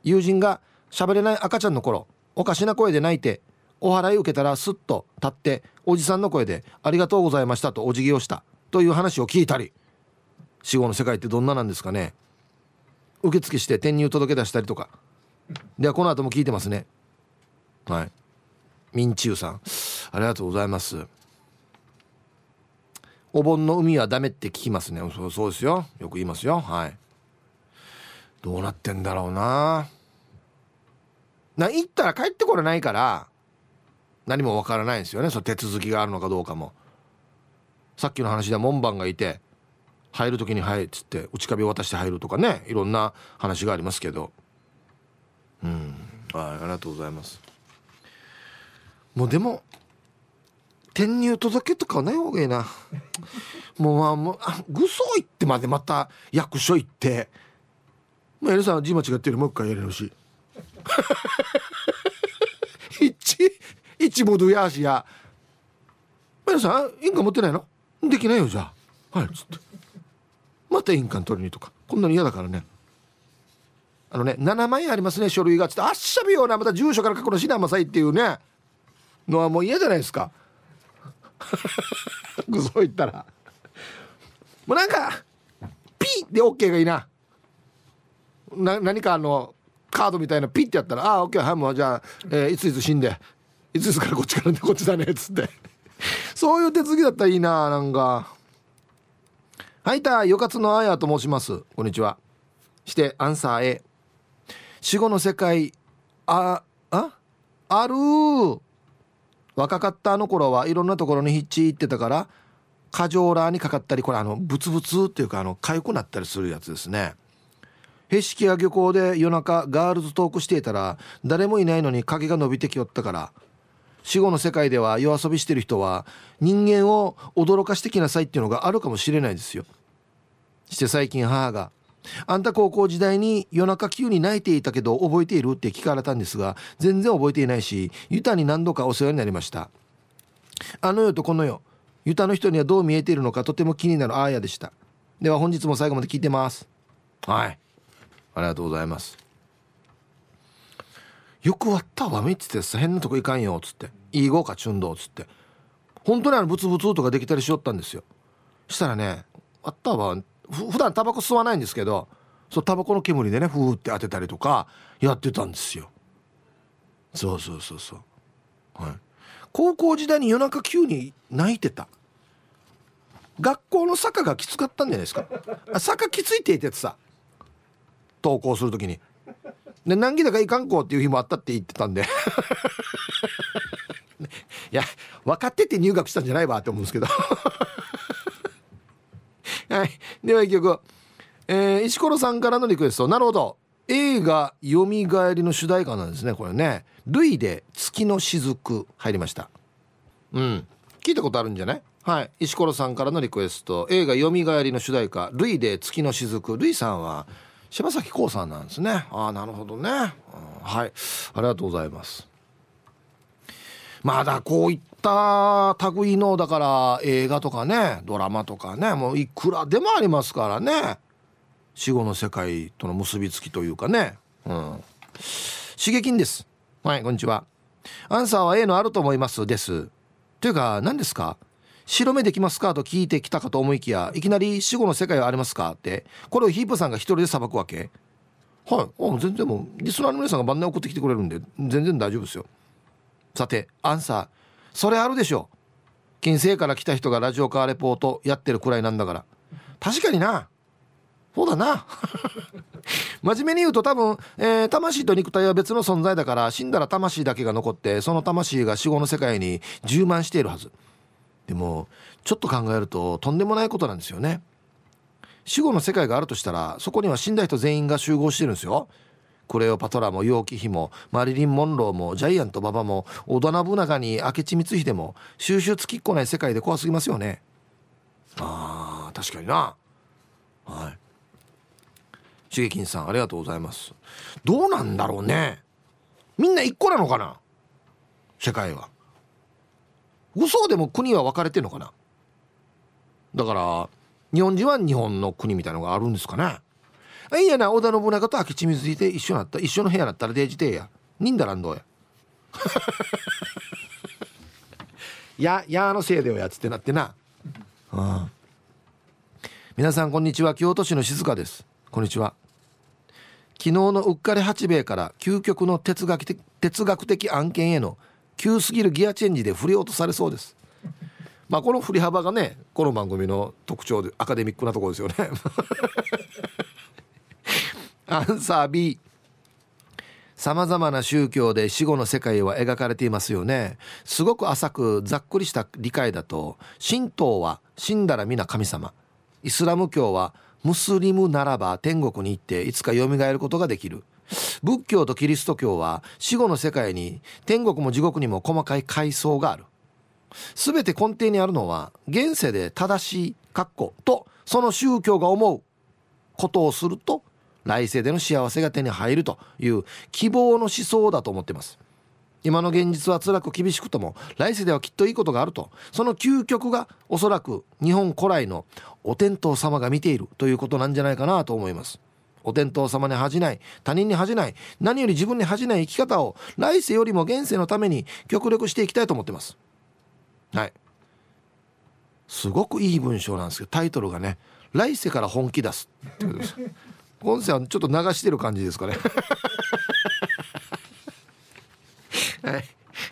友人が喋れない赤ちゃんの頃おかしな声で泣いてお祓い受けたらスッと立っておじさんの声で「ありがとうございました」とお辞儀をしたという話を聞いたり死後の世界ってどんななんですかね。受付して転入届け出したりとか。ではこの後も聞いてますね。はい。ミンチューさん。ありがとうございます。お盆の海はダメって聞きますね。そうそうですよ。よく言いますよ。はい。どうなってんだろうな。な行ったら帰ってこれないから何もわからないんですよね。その手続きがあるのかどうかも。さっきの話では門番がいて入る時に「はい」っつって内壁を渡して入るとかね。いろんな話がありますけど。うん。はいありがとうございます。もうでも転入届とかはない方がいいな。もうまあもうあぐそ行ってまでまた役所行って。まあエルさん字間違ってるもう一回やれるし。一一ボドやしや。皆さん印鑑持ってないの？できないよじゃあ。はいつって。また印鑑取りにとか。こんなに嫌だからね。あのね7枚ありますね書類が。つってあっしゃびようなまた住所から書くのしなまさいっていうね。のはもう嫌じゃないですか。ぐそ言ったら。もうなんかピッで OK がいいな。な何かあのカードみたいなピッてやったら「ああ OK はいもうじゃあ、えー、いついつ死んで。いついつか？らこっちからねこっちだね」っつって。そういう手続きだったらいいななんか。はいたよかつのあやと申します。こんにちは。してアンサー A 死後の世界ああある若かったあの頃はいろんなところにヒッチ行ってたから過剰ラーにかかったりこれあのブツブツっていうかあの痒くなったりするやつですね。へしきや漁港で夜中ガールズトークしていたら誰もいないのに影が伸びてきよったから死後の世界では夜遊びしてる人は人間を驚かしてきなさいっていうのがあるかもしれないですよ。して最近母が「あんた高校時代に夜中急に泣いていたけど覚えている?」って聞かれたんですが全然覚えていないしユタに何度かお世話になりました。あの世とこの世ユタの人にはどう見えているのかとても気になるアーヤでした。では本日も最後まで聞いてます。はい。ありがとうございます。よく割ったわみっつってさ変なとこ行かんよっつって。いいごかちゅんどっつって。本当にあのブツブツとかできたりしよったんですよ。したらねあったわ。ふ普段タバコ吸わないんですけどそうタバコの煙でねふーって当てたりとかやってたんですよ。そうそうそうそう。はい。高校時代に夜中急に泣いてた。学校の坂がきつかったんじゃないですか。坂きついって言っててさ登校する時に。で何気だかいかんこうっていう日もあったって言ってたんで。いや分かってて入学したんじゃないわって思うんですけど。はい。では一曲、えー、石ころさんからのリクエスト。なるほど。映画「よみがえり」の主題歌なんですねこれね「ルイで月の雫」入りました。うん。聞いたことあるんじゃない？はい。石ころさんからのリクエスト。映画「よみがえり」の主題歌「ルイで月の雫」ルイさんは柴咲コウさんなんですね。ああなるほどね、うん、はい。ありがとうございます。まだこういった類のだから映画とかねドラマとかねもういくらでもありますからね。死後の世界との結びつきというかね。うん。刺激です。はいこんにちは。アンサーは A のあると思いますです。というか何ですか？白目できますか？と聞いてきたかと思いきやいきなり死後の世界はありますか？ってこれをヒープさんが一人で裁くわけ？はい。あ全然もうリスナーの皆さんが晩年送ってきてくれるんで全然大丈夫ですよ。さてアンサー。それあるでしょ金星から来た人がラジオカーレポートやってるくらいなんだから。確かにな。そうだな。真面目に言うと多分、えー、魂と肉体は別の存在だから死んだら魂だけが残ってその魂が死後の世界に充満しているはず。でもちょっと考えるととんでもないことなんですよね。死後の世界があるとしたらそこには死んだ人全員が集合してるんですよ。クレオパトラも楊貴妃もマリリン・モンローもジャイアント馬場も織田信長に明智光秀も収集つきっこない世界で怖すぎますよね。あー確かにな。はい。しげきんさんありがとうございます。どうなんだろうね。みんな一個なのかな？世界は。嘘でも国は分かれてんのかな？だから日本人は日本の国みたいのがあるんですかね？いいやな織田信長と明智光秀一緒なった一緒の部屋だったらデージてや。忍だらんどうや ややのせいでよやつってなってな、うん、皆さんこんにちは。京都市の静香です。こんにちは。昨日のうっかり八兵衛から究極の哲学的哲学的案件への急すぎるギアチェンジで振り落とされそうです。まあこの振り幅がねこの番組の特徴でアカデミックなところですよね。アンサー B さまざまな宗教で死後の世界は描かれていますよね。すごく浅くざっくりした理解だと神道は死んだら皆神様。イスラム教はムスリムならば天国に行っていつか蘇ることができる。仏教とキリスト教は死後の世界に天国も地獄にも細かい階層がある。全て根底にあるのは現世で正しい格好とその宗教が思うことをすると来世での幸せが手に入るという希望の思想だと思ってます。今の現実は辛く厳しくとも来世ではきっといいことがあるとその究極がおそらく日本古来のお天道様が見ているということなんじゃないかなと思います。お天道様に恥じない他人に恥じない何より自分に恥じない生き方を来世よりも現世のために極力していきたいと思ってます。はい。すごくいい文章なんですけどタイトルがね「来世から本気出す」ってことです今世はちょっと流してる感じですかね。はい。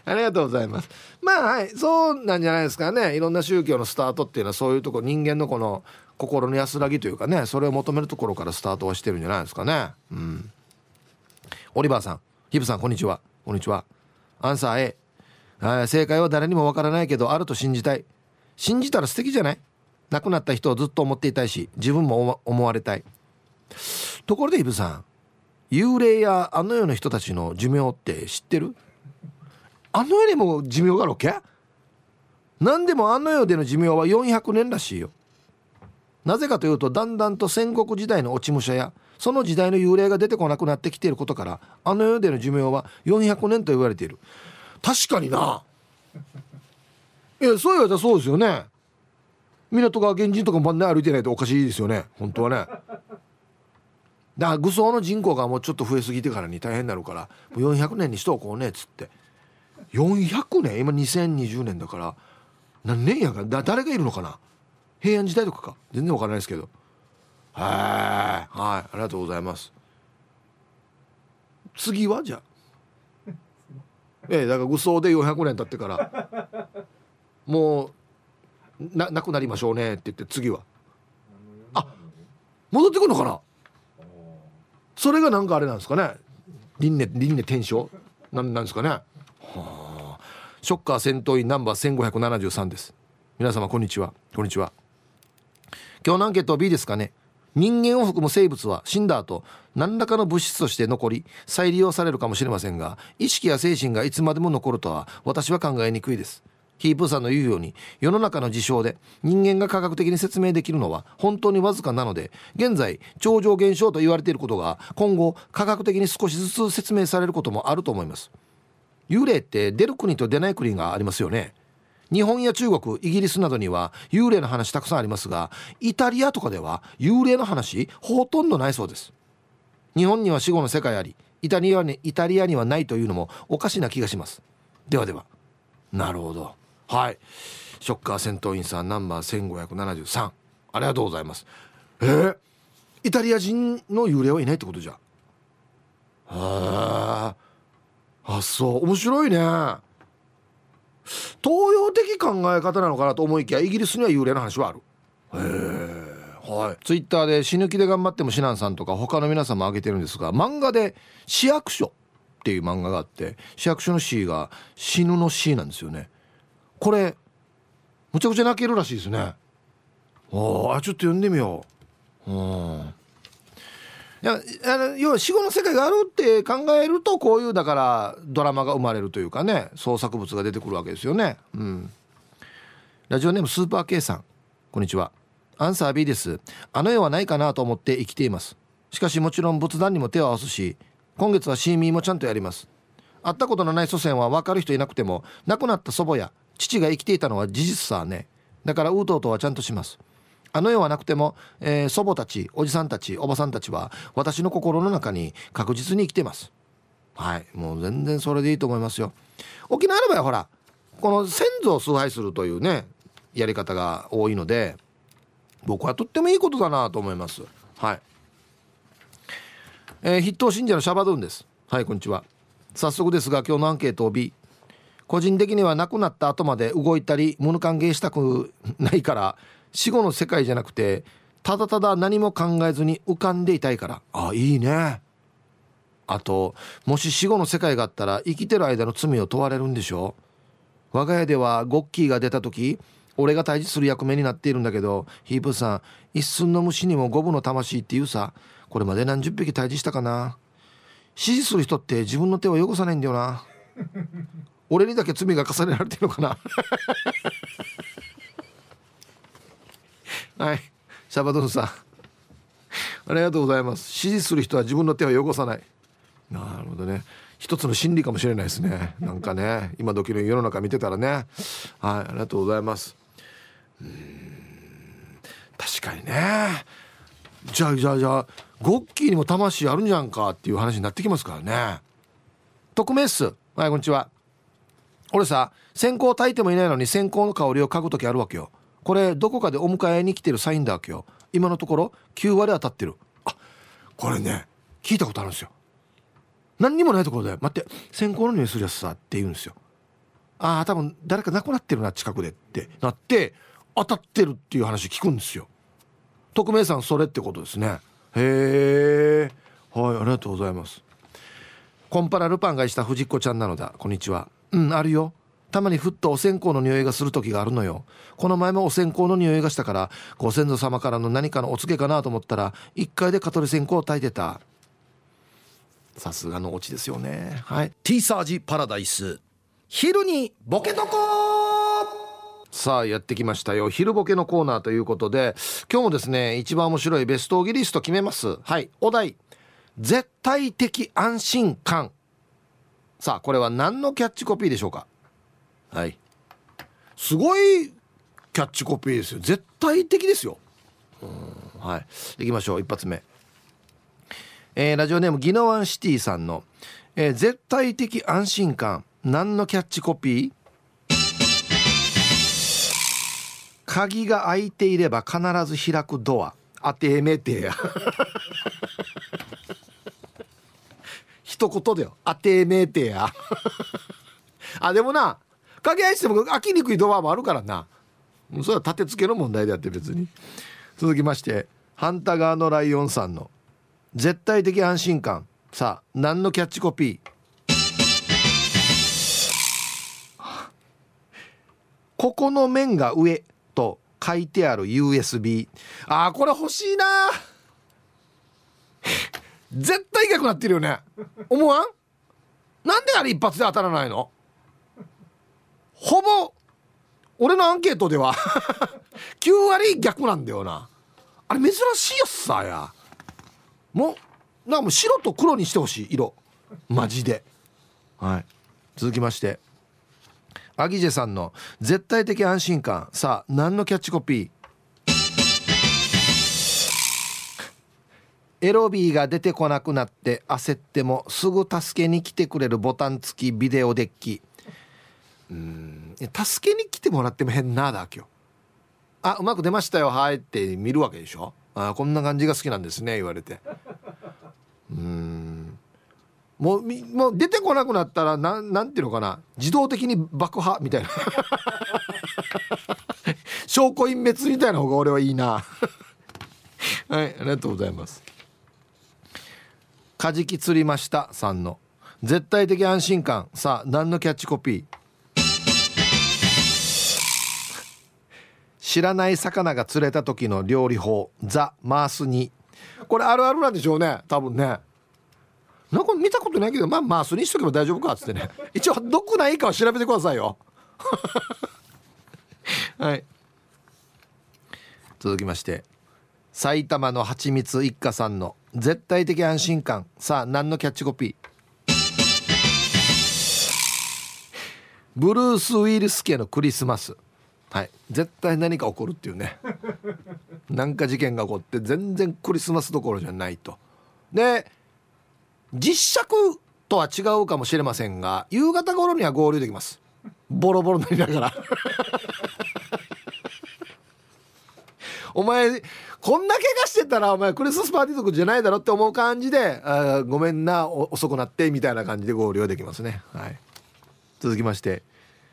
ありがとうございます。まあはい。そうなんじゃないですかね。いろんな宗教のスタートっていうのはそういうとこ人間のこの心の安らぎというかねそれを求めるところからスタートはしてるんじゃないですかね。うん。オリバーさんヒブさんこんにちは。こんにちは。アンサー A 正解は誰にもわからないけどあると信じたい。信じたら素敵じゃない？亡くなった人をずっと思っていたいし自分も思われたい。ところでイブさん幽霊やあの世の人たちの寿命って知ってる？あの世でも寿命があるわけ？何でもあの世での寿命は400年らしいよ。なぜかというとだんだんと戦国時代の落ち武者やその時代の幽霊が出てこなくなってきていることからあの世での寿命は400年と言われている。確かにな。いやそう言われたらそうですよね。港川原人とか晩年歩いてないとおかしいですよね。本当はね。だから愚僧の人口がもうちょっと増えすぎてからに大変になるからもう400年にしとこうねっつって。400年？今2020年だから。何年やかだ誰がいるのかな？平安時代とかか。全然わからないですけど。はいはい。ありがとうございます。次はじゃあ。ええだから愚僧で400年経ってから。もうななくなりましょうねって言って次は。あ戻ってくるのかな？それがなんかあれなんですかね。輪廻輪廻転生なんなんですかね。はあ。ショッカー戦闘員ナンバー1573です。皆様こんにちは。こんにちは。今日のアンケート B ですかね。人間を含む生物は死んだ後何らかの物質として残り再利用されるかもしれませんが意識や精神がいつまでも残るとは私は考えにくいです。ヒープーさんの言うように世の中の事象で人間が科学的に説明できるのは本当にわずかなので現在超常現象と言われていることが今後科学的に少しずつ説明されることもあると思います。幽霊って出る国と出ない国がありますよね。日本や中国イギリスなどには幽霊の話たくさんありますがイタリアとかでは幽霊の話ほとんどないそうです。日本には死後の世界ありイタリアにイタリアにはないというのもおかしな気がします。ではでは。なるほど。はい。ショッカー戦闘員さんナンバー1573ありがとうございます。えー、イタリア人の幽霊はいないってことじゃ。へえあそう。面白いね。東洋的考え方なのかなと思いきやイギリスには幽霊の話はある。へえはい、ツイッターで死ぬ気で頑張ってもシナンさんとか他の皆さんも挙げてるんですが漫画で「市役所」っていう漫画があって市役所の C が死ぬの C なんですよね。これむちゃくちゃ泣けるらしいですね。ああちょっと読んでみよう。うん。いやあの要は死後の世界があるって考えるとこういうだからドラマが生まれるというかね創作物が出てくるわけですよね。うん。ラジオネームスーパー K さん。こんにちは。アンサー B です。あの世はないかなと思って生きています。しかしもちろん仏壇にも手を合わすし今月はシーミーもちゃんとやります。会ったことのない祖先は分かる人いなくても亡くなった祖母や父が生きていたのは事実さね。だからウートーとはちゃんとします。あの世はなくても、えー、祖母たちおじさんたちおばさんたちは私の心の中に確実に生きてます。はい。もう全然それでいいと思いますよ。沖縄の場合はほらこの先祖を崇拝するというねやり方が多いので僕はとってもいいことだなと思います。はい。えー、筆頭信者のシャバドゥンです。はいこんにちは。早速ですが今日のアンケートを B 個人的には亡くなった後まで動いたり物関係したくないから死後の世界じゃなくてただただ何も考えずに浮かんでいたいから。あいいね。あともし死後の世界があったら生きてる間の罪を問われるんでしょ。我が家ではゴッキーが出た時俺が退治する役目になっているんだけどヒープさん一寸の虫にも五分の魂っていうさこれまで何十匹退治したかな。指示する人って自分の手を汚さないんだよな。俺にだけ罪が重ねられてるのかな。はい。シャバドゥンさん。ありがとうございます。指示する人は自分の手を汚さない。なるほどね。一つの心理かもしれないですね。なんかね。今時の世の中見てたらね。はい。ありがとうございます。うん。確かにね。じゃあじゃあじゃあゴッキーにも魂あるんじゃんかっていう話になってきますからね。匿名っす。はいこんにちは。俺さ線香炊いてもいないのに線香の香りを嗅ぐ時あるわけよ。これどこかでお迎えに来てるサインだわけよ。今のところ9割当たってる。あこれね聞いたことあるんですよ。何にもないところで「待って線香の匂いするやつさ」って言うんですよ。ああ多分誰か亡くなってるな近くでってなって当たってるっていう話聞くんですよ。匿名さんそれってことですね。へえはいありがとうございます。コンパラルパンがした藤子ちゃんなのだ。こんにちは。うんあるよ。たまにふっとお線香の匂いがする時があるのよ。この前もお線香の匂いがしたからご先祖様からの何かのお告げかなと思ったら1階で蚊取り線香を炊いてた。さすがのオチですよね。はい。T サージパラダイス。昼にボケとこさあやってきましたよ。昼ボケのコーナーということで今日もですね一番面白いベストオギリスト決めます。はい。お題。絶対的安心感。さあこれは何のキャッチコピーでしょうか？はい。すごいキャッチコピーですよ。絶対的ですよ。はい。行きましょう。一発目。えー、ラジオネームギノワンシティさんの、えー、絶対的安心感。何のキャッチコピー？鍵が開いていれば必ず開くドア。当てめてや。一言だよ当てめてや。あでもな鍵開いても開きにくいドアもあるからな。それは立て付けの問題であって別に。続きましてハンタ側のライオンさんの絶対的安心感。さあ何のキャッチコピー？ここの面が上と書いてある USB あーこれ欲しいな。絶対逆なってるよね。思わん？なんであれ一発で当たらないの？ほぼ俺のアンケートでは 9割逆なんだよな。あれ珍しいやつさや。もうなんかもう白と黒にしてほしい色。マジで。はい。続きまして。アギジェさんの絶対的安心感。さあ何のキャッチコピー？エロビーが出てこなくなって焦ってもすぐ助けに来てくれるボタン付きビデオデッキ。うん。助けに来てもらっても変なだ今日あうまく出ましたよ。はいって見るわけでしょ。あこんな感じが好きなんですね。言われて。うん。もうもう出てこなくなったらなんなんていうのかな。自動的に爆破みたいな。証拠隠滅みたいな方が俺はいいな。はいありがとうございます。カジキ釣りましたさんの。絶対的安心感。さあ何のキャッチコピー？知らない魚が釣れた時の料理法ザ・マースにこれあるあるなんでしょうね多分ね。なんか見たことないけどまあマースにしとけば大丈夫かっつってね。一応毒ないかは調べてくださいよ。はい。続きまして埼玉のはちみつ一家さんの絶対的安心感。さあ何のキャッチコピー？ブルース・ウィルス家のクリスマス。はい。絶対何か起こるっていうね。なんか事件が起こって全然クリスマスどころじゃないと。で実尺とは違うかもしれませんが夕方頃には合流できます。ボロボロになりながら。お前こんな怪我してたらお前クリスマスパーティーとかじゃないだろって思う感じであごめんな遅くなってみたいな感じで合流できますね。はい。続きまして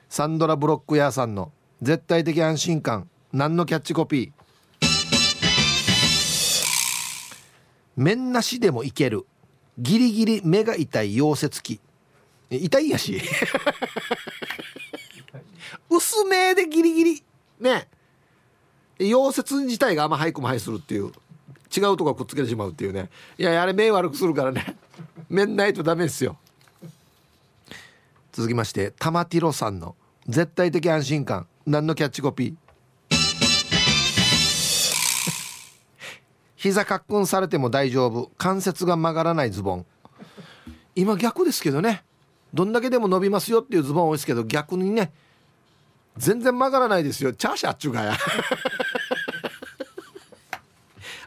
サンドラ・ブロック屋さんの絶対的安心感。何のキャッチコピー？面なしでもいける。ギリギリ目が痛い溶接機。痛いやし。薄めでギリギリ。ね。溶接自体があんま早くも早するっていう。違うとこくっつけてしまうっていうね。いやあれ目悪くするからね。面ないとダメですよ。続きまして玉ティロさんの絶対的安心感何のキャッチコピー？膝かっくんされても大丈夫。関節が曲がらないズボン。今逆ですけどね。どんだけでも伸びますよっていうズボン多いですけど逆にね。全然曲がらないですよ。チャーシャーっちゅうがや。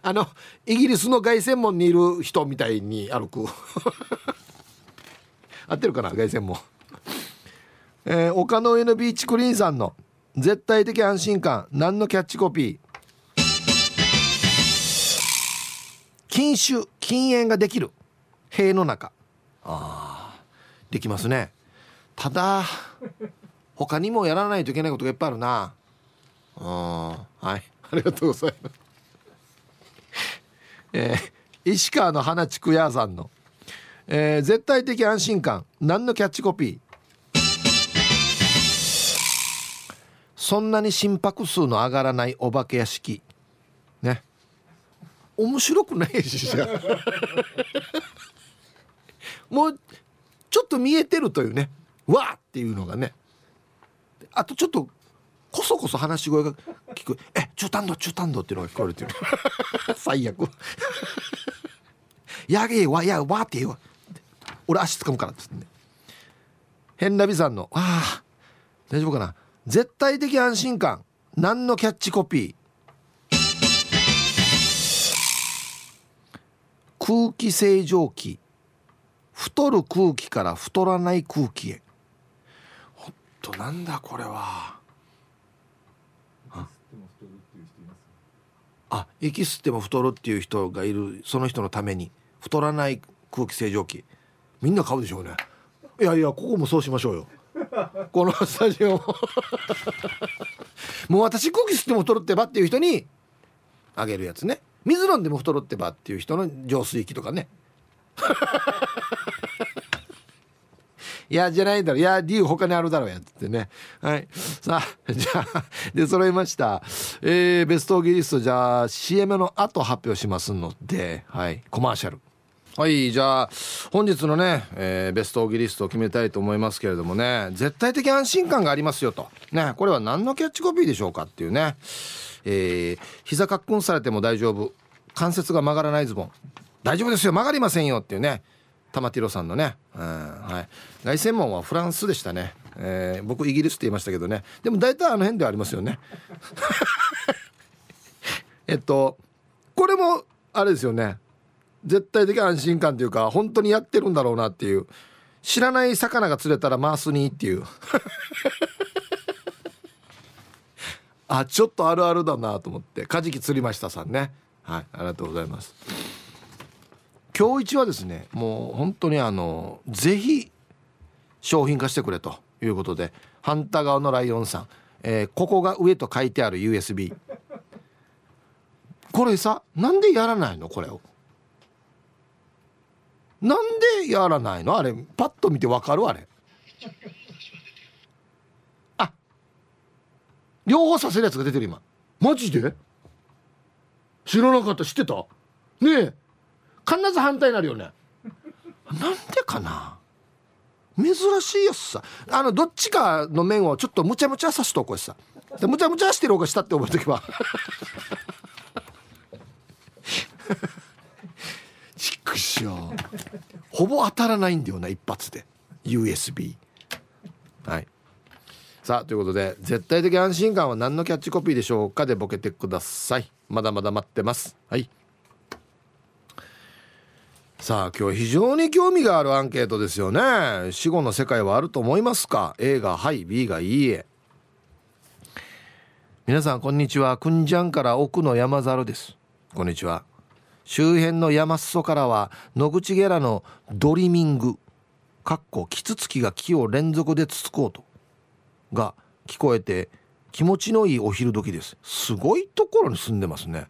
あのイギリスの凱旋門にいる人みたいに歩く。合ってるかな凱旋門。えー、丘の上のビーチクリーンさんの。絶対的安心感。何のキャッチコピー？禁酒。禁煙ができる。塀の中。あできますね。ただ他にもやらないといけないことがいっぱいあるな。うんはい。ありがとうございます。えー、石川の花地区屋さんの、えー、絶対的安心感。何のキャッチコピー？そんなに心拍数の上がらないお化け屋敷。ね。面白くないし もうちょっと見えてるというね。わーっていうのがね。あとちょっとこそこそ話し声が聞く「え中短度中短度」っていうのが聞こえるっていう。最悪。やげえわやわって言うわ。俺足つかむからっつってね。変な美さんの「ああ大丈夫かな？絶対的安心感。何のキャッチコピー？空気清浄機。太る空気から太らない空気へ。ほんとなんだこれは。あ息吸っても太るっていう人がいる。その人のために。太らない空気清浄機。みんな買うでしょうね。いやいやここもそうしましょうよこのスタジオ。もう私空気吸っても太るってばっていう人にあげるやつね。水飲んでも太るってばっていう人の浄水器とかね。いやじゃないだろ。いや理由他にあるだろうやってね。はい。さあじゃあで揃いました。えー、ベストギリストじゃあ CM の後発表しますのではい。コマーシャル。はいじゃあ本日のね、えー、ベストオギリストを決めたいと思いますけれどもね絶対的安心感がありますよと。ねこれは何のキャッチコピーでしょうかっていうね。えー、膝かっくんされても大丈夫。関節が曲がらないズボン。大丈夫ですよ。曲がりませんよっていうね。玉ティロさんのね、うんはい、凱旋門はフランスでしたね、えー、僕イギリスって言いましたけどね。でも大体あの辺ではありますよね。えっとこれもあれですよね。絶対的安心感というか本当にやってるんだろうなっていう。知らない魚が釣れたら回すにっていう。あちょっとあるあるだなと思って。カジキ釣りましたさんね。はいありがとうございます。今日一はですねもう本当にあのぜひ商品化してくれということで反対側のライオンさん、えー、ここが上と書いてある USB これさなんでやらないの？これを。なんでやらないの？あれパッと見てわかる？あれ。あ両方させるやつが出てる今。マジで？知らなかった。知ってた？ねえ。必ず反対になるよね。なんでかな？珍しいやつさ。あのどっちかの面をちょっとむちゃむちゃさすとこうさ。でむちゃむちゃしてる方がしたって覚えとけば。くしょほぼ当たらないんだよな一発で。USB はい。さあということで絶対的安心感は何のキャッチコピーでしょうかでボケてください。まだまだ待ってます。はい。さあ今日非常に興味があるアンケートですよね。死後の世界はあると思いますか？A がはい B がいいえ。皆さんこんにちは。くんじゃんから奥の山猿です。こんにちは。周辺の山裾からは野口ゲラのドリミングかっこキツツキが木を連続でつつこうとが聞こえて気持ちのいいお昼時です。すごいところに住んでますね。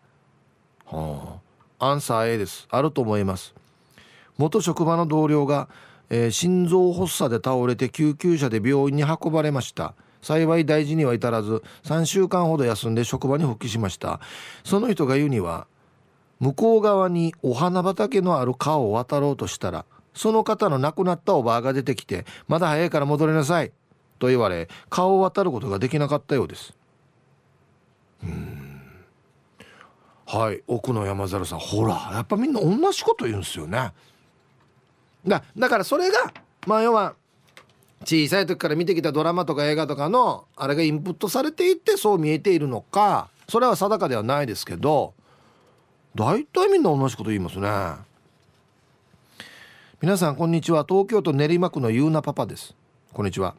はあ。アンサー A です。あると思います。元職場の同僚が、えー、心臓発作で倒れて救急車で病院に運ばれました。幸い大事には至らず3週間ほど休んで職場に復帰しました。その人が言うには向こう側にお花畑のある川を渡ろうとしたらその方の亡くなったおばあが出てきて「まだ早いから戻りなさい」と言われ川を渡ることができなかったようです。うはい奥の山猿さん。ほらやっぱみんな同じこと言うんですよね。だだからそれがまあ要は小さい時から見てきたドラマとか映画とかのあれがインプットされていってそう見えているのかそれは定かではないですけど大体みんな同じこと言いますね。皆さんこんにちは。東京都練馬区のゆうなパパです。こんにちは。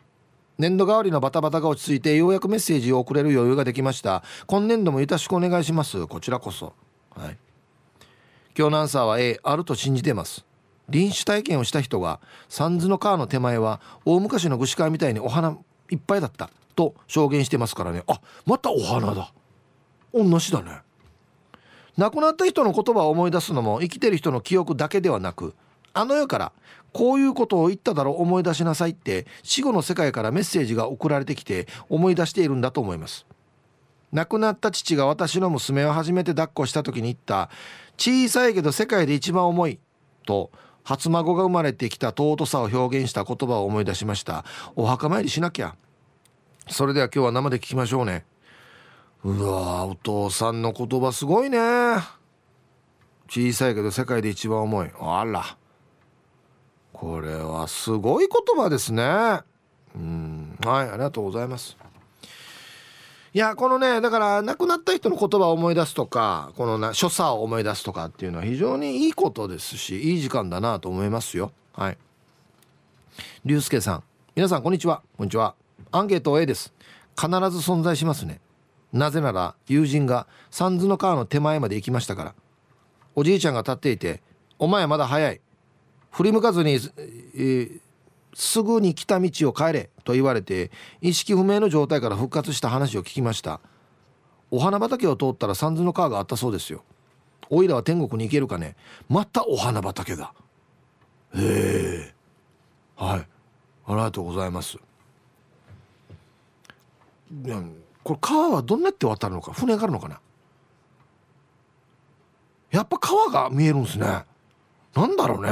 年度代わりのバタバタが落ち着いてようやくメッセージを送れる余裕ができました。今年度もよろしくお願いします。こちらこそ。はい。今日のアンサーは A あると信じてます。臨死体験をした人が三途の川の手前は大昔の具志川みたいにお花いっぱいだった。と証言してますからね。あまたお花だ。同じだね。亡くなった人の言葉を思い出すのも生きてる人の記憶だけではなくあの世からこういうことを言っただろう思い出しなさいって死後の世界からメッセージが送られてきて思い出しているんだと思います。亡くなった父が私の娘を初めて抱っこした時に言った小さいけど世界で一番重いと初孫が生まれてきた尊さを表現した言葉を思い出しましたお墓参りしなきゃそれでは今日は生で聞きましょうね。うわお父さんの言葉すごいね。小さいけど世界で一番重い。あら。これはすごい言葉ですね。うん。はいありがとうございます。いやこのねだから亡くなった人の言葉を思い出すとかこのな所作を思い出すとかっていうのは非常にいいことですしいい時間だなと思いますよ。はい。龍介さん。皆さんこんにちは。こんにちは。アンケート A です。必ず存在しますね。なぜなら友人が三途の川の手前まで行きましたから。おじいちゃんが立っていて「お前まだ早い。振り向かずに、えー、すぐに来た道を帰れ」と言われて意識不明の状態から復活した話を聞きました。お花畑を通ったら三途の川があったそうですよ。おいらは天国に行けるかね。またお花畑だ。へえはい。ありがとうございます。これ川はどんなって渡るのか？船があるのかな？やっぱ川が見えるんですね。なんだろうね。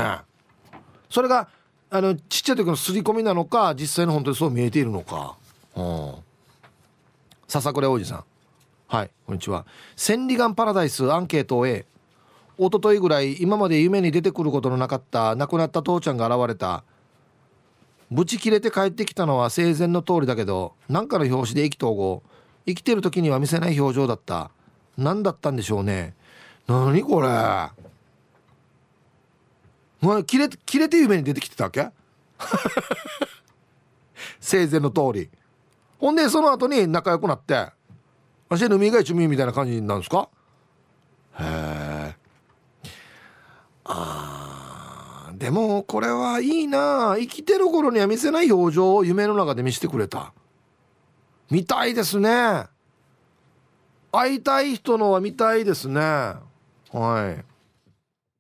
それがあのちっちゃい時の刷り込みなのか実際の本当にそう見えているのか。うん。笹倉おじさん。はいこんにちは。千里眼パラダイスアンケート A 一昨日ぐらい今まで夢に出てくることのなかった亡くなった父ちゃんが現れた。ブチ切れて帰ってきたのは生前の通りだけど何かの表紙で意気投合？生きてる時には見せない表情だった。何だったんでしょうね。何これ。切れ切れて夢に出てきてたわけ？生前の通り。ほんでその後に仲良くなって「わしのみが一味」みたいな感じなんですか？へえあでもこれはいいな。生きてる頃には見せない表情を夢の中で見せてくれた。見たいですね。会いたい人のは見たいですね。はい。